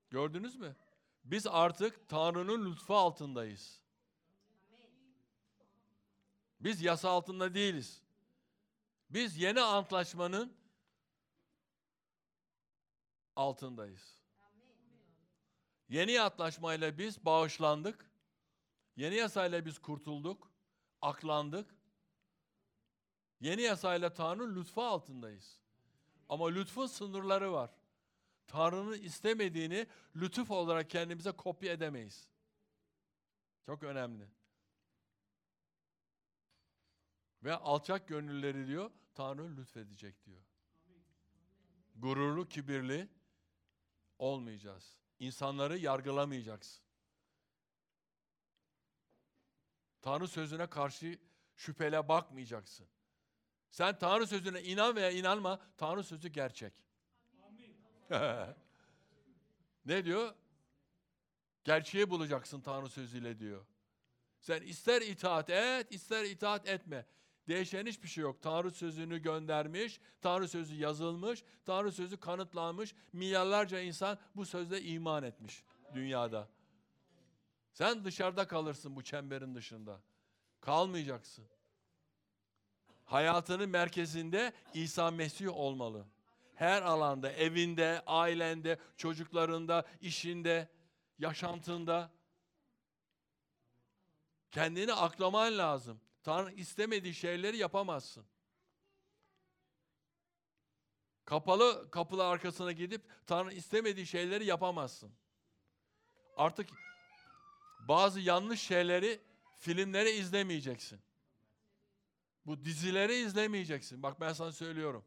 Gördünüz mü? Biz artık Tanrı'nın lütfu altındayız. Biz yasa altında değiliz. Biz yeni antlaşmanın altındayız. Yeni antlaşmayla biz bağışlandık. Yeni yasayla biz kurtulduk, aklandık. Yeni yasayla Tanrı'nın lütfu altındayız. Ama lütfun sınırları var. Tanrı'nın istemediğini lütuf olarak kendimize kopya edemeyiz. Çok önemli. Ve alçak gönülleri diyor, Tanrı lütfedecek diyor. Gururlu, kibirli olmayacağız. İnsanları yargılamayacaksın. Tanrı sözüne karşı şüpheyle bakmayacaksın. Sen Tanrı sözüne inan veya inanma, Tanrı sözü gerçek. Ne diyor? Gerçeği bulacaksın Tanrı sözüyle diyor. Sen ister itaat et, ister itaat etme. Değişen hiçbir şey yok. Tanrı sözünü göndermiş, Tanrı sözü yazılmış, Tanrı sözü kanıtlanmış. Milyarlarca insan bu sözle iman etmiş dünyada. Sen dışarıda kalırsın bu çemberin dışında. Kalmayacaksın. Hayatının merkezinde İsa Mesih olmalı. Her alanda, evinde, ailende, çocuklarında, işinde, yaşantında. Kendini aklaman lazım. Tanrı istemediği şeyleri yapamazsın. Kapalı kapılar arkasına gidip Tanrı istemediği şeyleri yapamazsın. Artık bazı yanlış şeyleri filmleri izlemeyeceksin. Bu dizileri izlemeyeceksin. Bak ben sana söylüyorum.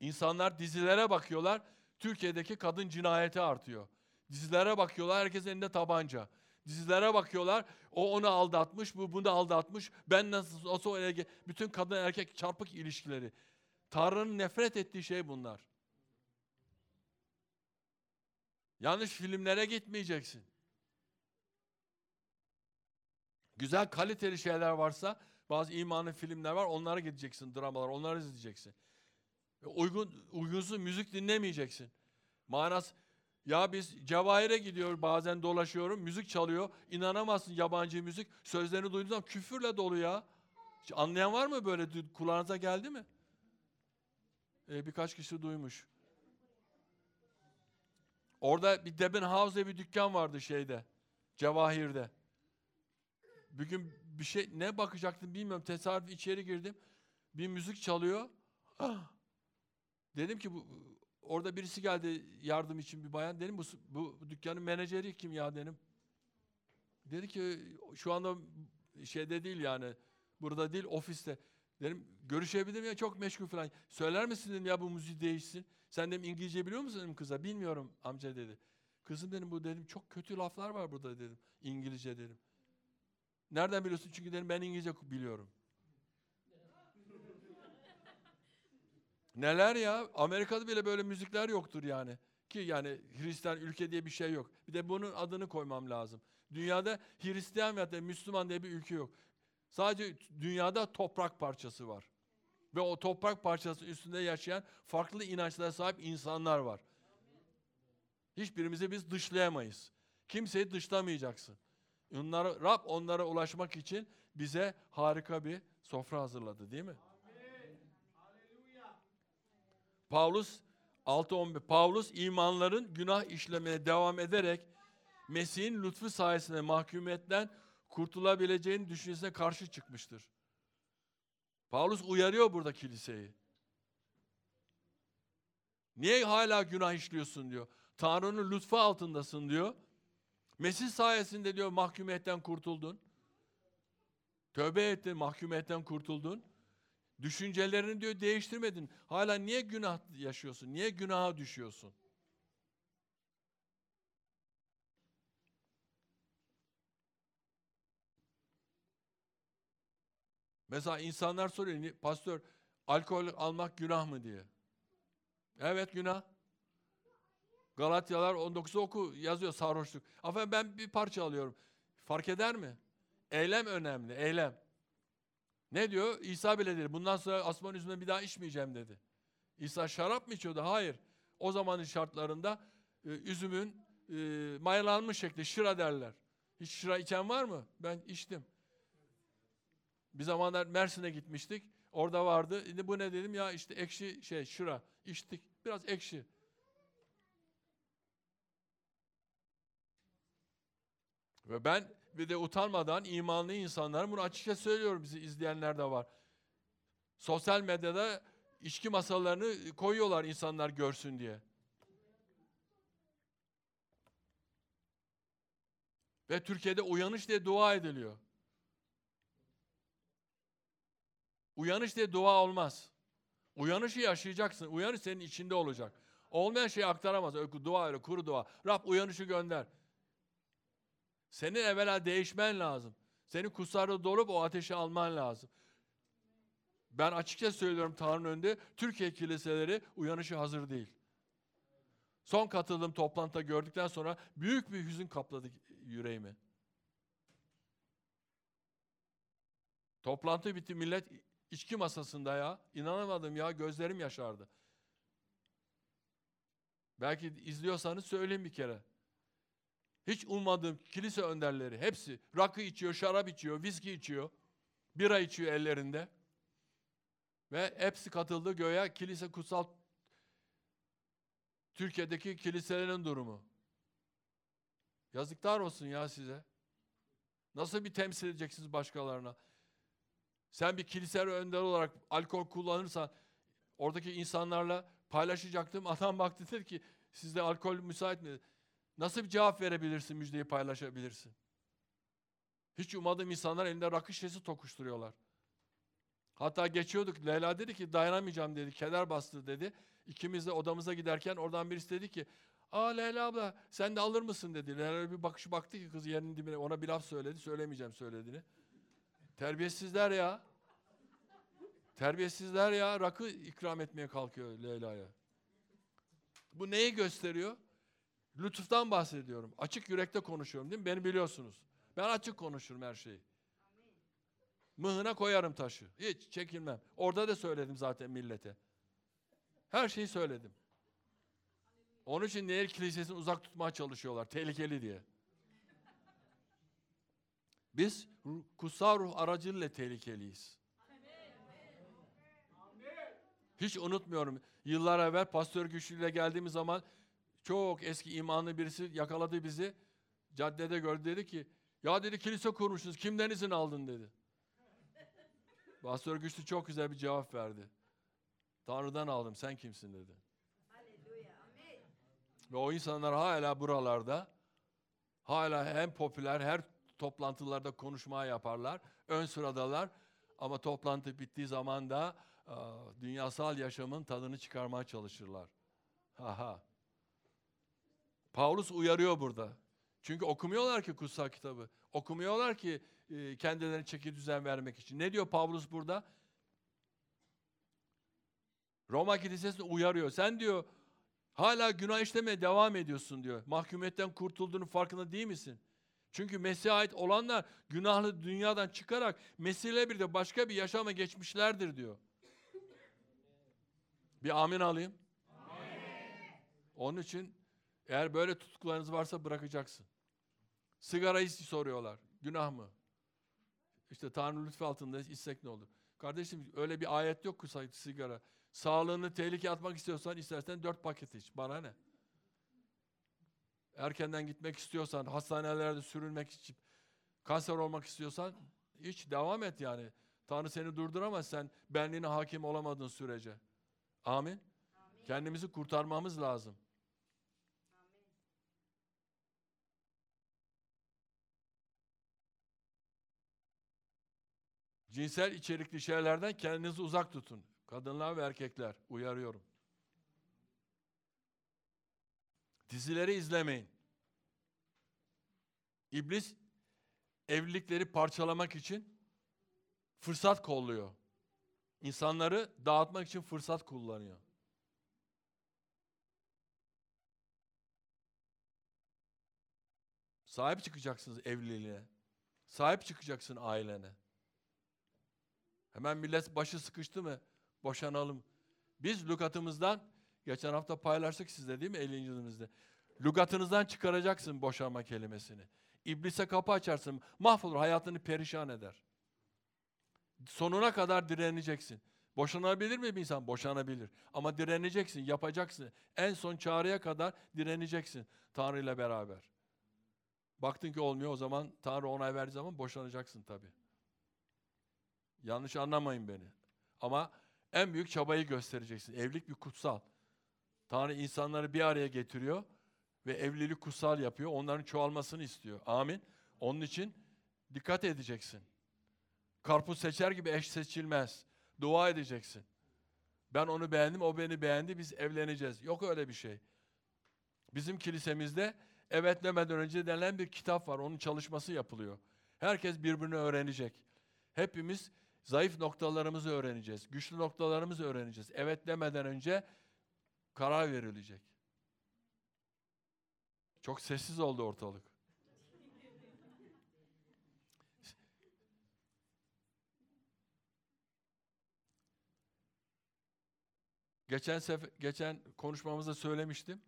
İnsanlar dizilere bakıyorlar. Türkiye'deki kadın cinayeti artıyor. Dizilere bakıyorlar. Herkes elinde tabanca. Dizilere bakıyorlar. O onu aldatmış, bu bunu aldatmış. Ben nasıl olsa öyle bütün kadın erkek çarpık ilişkileri. Tanrı'nın nefret ettiği şey bunlar. Yanlış filmlere gitmeyeceksin. Güzel kaliteli şeyler varsa bazı imanlı filmler var onlara gideceksin dramalar onları izleyeceksin. Uygun uygunsuz müzik dinlemeyeceksin. Manası ya biz Cevahir'e gidiyor bazen dolaşıyorum müzik çalıyor. İnanamazsın yabancı müzik sözlerini duyduğun zaman küfürle dolu ya. Anlayan var mı böyle kulağınıza geldi mi? Ee, birkaç kişi duymuş. Orada bir Deben House'de bir dükkan vardı şeyde. Cevahir'de. Bir gün bir şey ne bakacaktım bilmiyorum. Tesadüf içeri girdim. Bir müzik çalıyor. Dedim ki bu orada birisi geldi yardım için bir bayan. Dedim bu, bu dükkanın menajeri kim ya dedim. Dedi ki şu anda şeyde değil yani. Burada değil ofiste. Dedim görüşebilir ya çok meşgul falan. Söyler misin dedim ya bu müziği değişsin. Sen dedim İngilizce biliyor musun dedim kıza. Bilmiyorum amca dedi. Kızım dedim bu dedim çok kötü laflar var burada dedim. İngilizce dedim. Nereden biliyorsun? Çünkü dedim ben İngilizce biliyorum. Neler ya? Amerika'da bile böyle müzikler yoktur yani. Ki yani Hristiyan ülke diye bir şey yok. Bir de bunun adını koymam lazım. Dünyada Hristiyan veya Müslüman diye bir ülke yok. Sadece dünyada toprak parçası var. Ve o toprak parçası üstünde yaşayan farklı inançlara sahip insanlar var. Hiçbirimizi biz dışlayamayız. Kimseyi dışlamayacaksın. Onlara, Rab onlara ulaşmak için bize harika bir sofra hazırladı değil mi? Paulus 6.11 Paulus imanların günah işlemeye devam ederek Mesih'in lütfu sayesinde mahkumiyetten kurtulabileceğini düşüncesine karşı çıkmıştır. Paulus uyarıyor burada kiliseyi. Niye hala günah işliyorsun diyor. Tanrı'nın lütfu altındasın diyor. Mesih sayesinde diyor mahkumiyetten kurtuldun. Tövbe ettin, mahkumiyetten kurtuldun. Düşüncelerini diyor değiştirmedin. Hala niye günah yaşıyorsun? Niye günaha düşüyorsun? Mesela insanlar soruyor, pastör alkol almak günah mı diye. Evet günah. Galatyalar 19'u oku yazıyor sarhoşluk. Efendim ben bir parça alıyorum. Fark eder mi? Eylem önemli, eylem. Ne diyor? İsa bile dedi. Bundan sonra asman yüzünden bir daha içmeyeceğim dedi. İsa şarap mı içiyordu? Hayır. O zamanın şartlarında e, üzümün e, mayalanmış şekli şıra derler. Hiç şıra içen var mı? Ben içtim. Bir zamanlar Mersin'e gitmiştik. Orada vardı. Şimdi bu ne dedim? Ya işte ekşi şey şıra. içtik. Biraz ekşi. Ve ben bir de utanmadan imanlı insanlar bunu açıkça söylüyorum bizi izleyenler de var. Sosyal medyada içki masalarını koyuyorlar insanlar görsün diye. Ve Türkiye'de uyanış diye dua ediliyor. Uyanış diye dua olmaz. Uyanışı yaşayacaksın. Uyanış senin içinde olacak. Olmayan şeyi aktaramaz. Dua öyle kuru dua. Rab uyanışı gönder. Senin evvela değişmen lazım. Senin kutsarda dolup o ateşi alman lazım. Ben açıkça söylüyorum Tanrı'nın önünde Türkiye kiliseleri uyanışı hazır değil. Son katıldığım toplantıda gördükten sonra büyük bir hüzün kapladı yüreğimi. Toplantı bitti millet içki masasında ya. İnanamadım ya gözlerim yaşardı. Belki izliyorsanız söyleyeyim bir kere. Hiç ummadığım kilise önderleri hepsi rakı içiyor, şarap içiyor, viski içiyor. Bira içiyor ellerinde. Ve hepsi katıldı göğe kilise kutsal Türkiye'deki kiliselerin durumu. Yazıklar olsun ya size. Nasıl bir temsil edeceksiniz başkalarına? Sen bir kilise önder olarak alkol kullanırsan oradaki insanlarla paylaşacaktım. Adam baktı dedi ki sizde alkol müsait mi? Nasıl bir cevap verebilirsin, müjdeyi paylaşabilirsin? Hiç ummadığım insanlar elinde rakı şişesi tokuşturuyorlar. Hatta geçiyorduk. Leyla dedi ki dayanamayacağım dedi. Keder bastı dedi. İkimiz de odamıza giderken oradan birisi dedi ki Aa Leyla abla sen de alır mısın dedi. Leyla bir bakış baktı ki kız yerinin dibine ona bir laf söyledi. Söylemeyeceğim söylediğini. Terbiyesizler ya. Terbiyesizler ya. Rakı ikram etmeye kalkıyor Leyla'ya. Bu neyi gösteriyor? Lütuftan bahsediyorum. Açık yürekte konuşuyorum değil mi? Beni biliyorsunuz. Ben açık konuşurum her şeyi. Mıhına koyarım taşı. Hiç çekinmem. Orada da söyledim zaten millete. Her şeyi söyledim. Onun için Nehir Kilisesi'ni uzak tutmaya çalışıyorlar. Tehlikeli diye. Biz kutsal ruh aracılığıyla tehlikeliyiz. Hiç unutmuyorum. Yıllar evvel Pastör Güçlü ile geldiğimiz zaman çok eski imanlı birisi yakaladı bizi. Caddede gördü dedi ki ya dedi kilise kurmuşsunuz kimden izin aldın dedi. Pastör Güçlü çok güzel bir cevap verdi. Tanrı'dan aldım sen kimsin dedi. Ve o insanlar hala buralarda hala hem popüler her toplantılarda konuşma yaparlar. Ön sıradalar. Ama toplantı bittiği zaman da dünyasal yaşamın tadını çıkarmaya çalışırlar. Ha Paulus uyarıyor burada. Çünkü okumuyorlar ki kutsal kitabı. Okumuyorlar ki e, kendilerine çeki düzen vermek için. Ne diyor Paulus burada? Roma Kilisesi'ni uyarıyor. Sen diyor hala günah işlemeye devam ediyorsun diyor. Mahkumiyetten kurtulduğunun farkında değil misin? Çünkü Mesih'e ait olanlar günahlı dünyadan çıkarak Mesih'le bir de başka bir yaşama geçmişlerdir diyor. Bir amin alayım. Amin. Onun için eğer böyle tutkularınız varsa bırakacaksın. Sigarayı soruyorlar. Günah mı? İşte Tanrı lütfu altında içsek ne olur? Kardeşim öyle bir ayet yok ki sigara. Sağlığını tehlikeye atmak istiyorsan istersen dört paket iç. Bana ne? Erkenden gitmek istiyorsan, hastanelerde sürülmek için, kanser olmak istiyorsan hiç devam et yani. Tanrı seni durduramaz sen benliğine hakim olamadığın sürece. Amin. Amin. Kendimizi kurtarmamız lazım. Cinsel içerikli şeylerden kendinizi uzak tutun. Kadınlar ve erkekler uyarıyorum. Dizileri izlemeyin. İblis evlilikleri parçalamak için fırsat kolluyor. İnsanları dağıtmak için fırsat kullanıyor. Sahip çıkacaksınız evliliğine. Sahip çıkacaksın ailene. Hemen millet başı sıkıştı mı? Boşanalım. Biz lügatımızdan, geçen hafta paylaştık sizle değil mi 50. yılımızda? Lügatınızdan çıkaracaksın boşanma kelimesini. İblise kapı açarsın, mahvolur, hayatını perişan eder. Sonuna kadar direneceksin. Boşanabilir mi bir insan? Boşanabilir. Ama direneceksin, yapacaksın. En son çağrıya kadar direneceksin Tanrı ile beraber. Baktın ki olmuyor o zaman Tanrı onay verdiği zaman boşanacaksın tabi. Yanlış anlamayın beni. Ama en büyük çabayı göstereceksin. Evlilik bir kutsal. Tanrı insanları bir araya getiriyor ve evlilik kutsal yapıyor. Onların çoğalmasını istiyor. Amin. Onun için dikkat edeceksin. Karpuz seçer gibi eş seçilmez. Dua edeceksin. Ben onu beğendim, o beni beğendi, biz evleneceğiz. Yok öyle bir şey. Bizim kilisemizde evet demeden önce denilen bir kitap var. Onun çalışması yapılıyor. Herkes birbirini öğrenecek. Hepimiz zayıf noktalarımızı öğreneceğiz. Güçlü noktalarımızı öğreneceğiz. Evet demeden önce karar verilecek. Çok sessiz oldu ortalık. Geçen sefer, geçen konuşmamızda söylemiştim.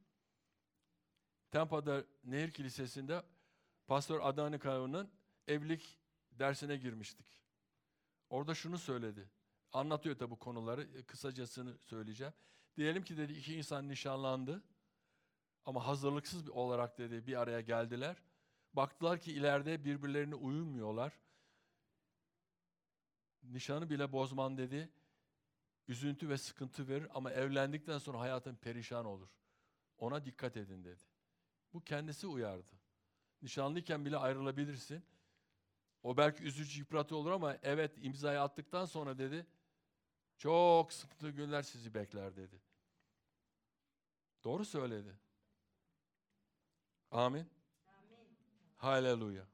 Tampa'da Nehir Kilisesi'nde Pastör Adani Kavun'un evlilik dersine girmiştik. Orada şunu söyledi. Anlatıyor tabi konuları. e, Kısacasını söyleyeceğim. Diyelim ki dedi iki insan nişanlandı. Ama hazırlıksız olarak dedi bir araya geldiler. Baktılar ki ileride birbirlerine uyumuyorlar. Nişanı bile bozman dedi. Üzüntü ve sıkıntı verir ama evlendikten sonra hayatın perişan olur. Ona dikkat edin dedi. Bu kendisi uyardı. Nişanlıyken bile ayrılabilirsin. O belki üzücü, yıpratıcı olur ama evet imzayı attıktan sonra dedi çok sıkıntılı günler sizi bekler dedi. Doğru söyledi. Amin. Haleluya.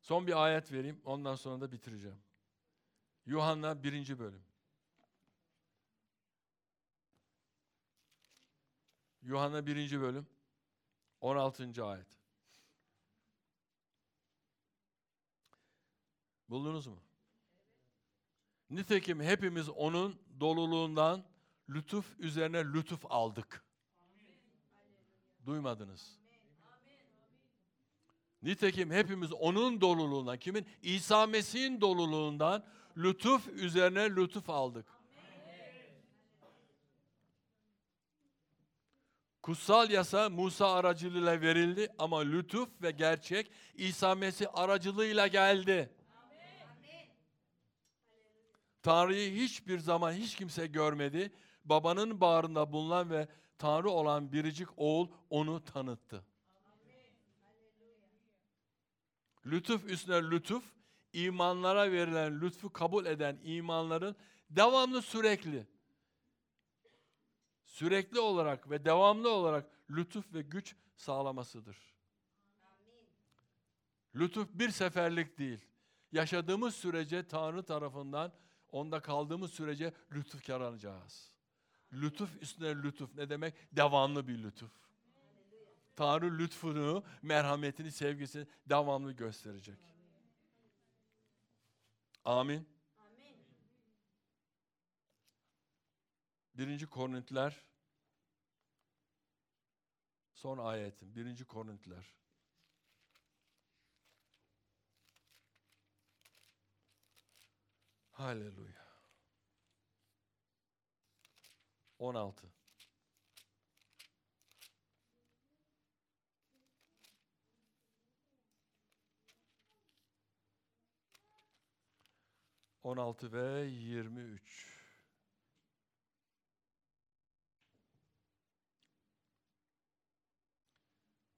Son bir ayet vereyim. Ondan sonra da bitireceğim. Yuhanna 1. bölüm. Yuhanna 1. bölüm. 16. ayet. Buldunuz mu? Nitekim hepimiz onun doluluğundan lütuf üzerine lütuf aldık. Duymadınız. Nitekim hepimiz onun doluluğundan, kimin? İsa Mesih'in doluluğundan lütuf üzerine lütuf aldık. Kutsal yasa Musa aracılığıyla verildi ama lütuf ve gerçek İsa Mesih aracılığıyla geldi. Tanrı'yı hiçbir zaman hiç kimse görmedi. Babanın bağrında bulunan ve Tanrı olan biricik oğul onu tanıttı. Lütuf üstüne lütuf, imanlara verilen lütfu kabul eden imanların devamlı sürekli, sürekli olarak ve devamlı olarak lütuf ve güç sağlamasıdır. Lütuf bir seferlik değil. Yaşadığımız sürece Tanrı tarafından onda kaldığımız sürece lütuf alacağız. Lütuf üstüne lütuf ne demek? Devamlı bir lütuf. Tanrı lütfunu, merhametini, sevgisini devamlı gösterecek. Amin. Birinci Korintliler son ayetim. Birinci Korintliler. Haleluya. 16. On altı ve yirmi üç.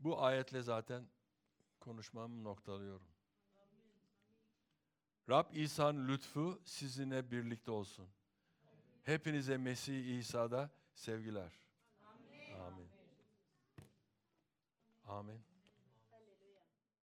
Bu ayetle zaten konuşmamı noktalıyorum. Rab İsa'nın lütfu sizinle birlikte olsun. Hepinize Mesih İsa'da sevgiler. Amin. Amin.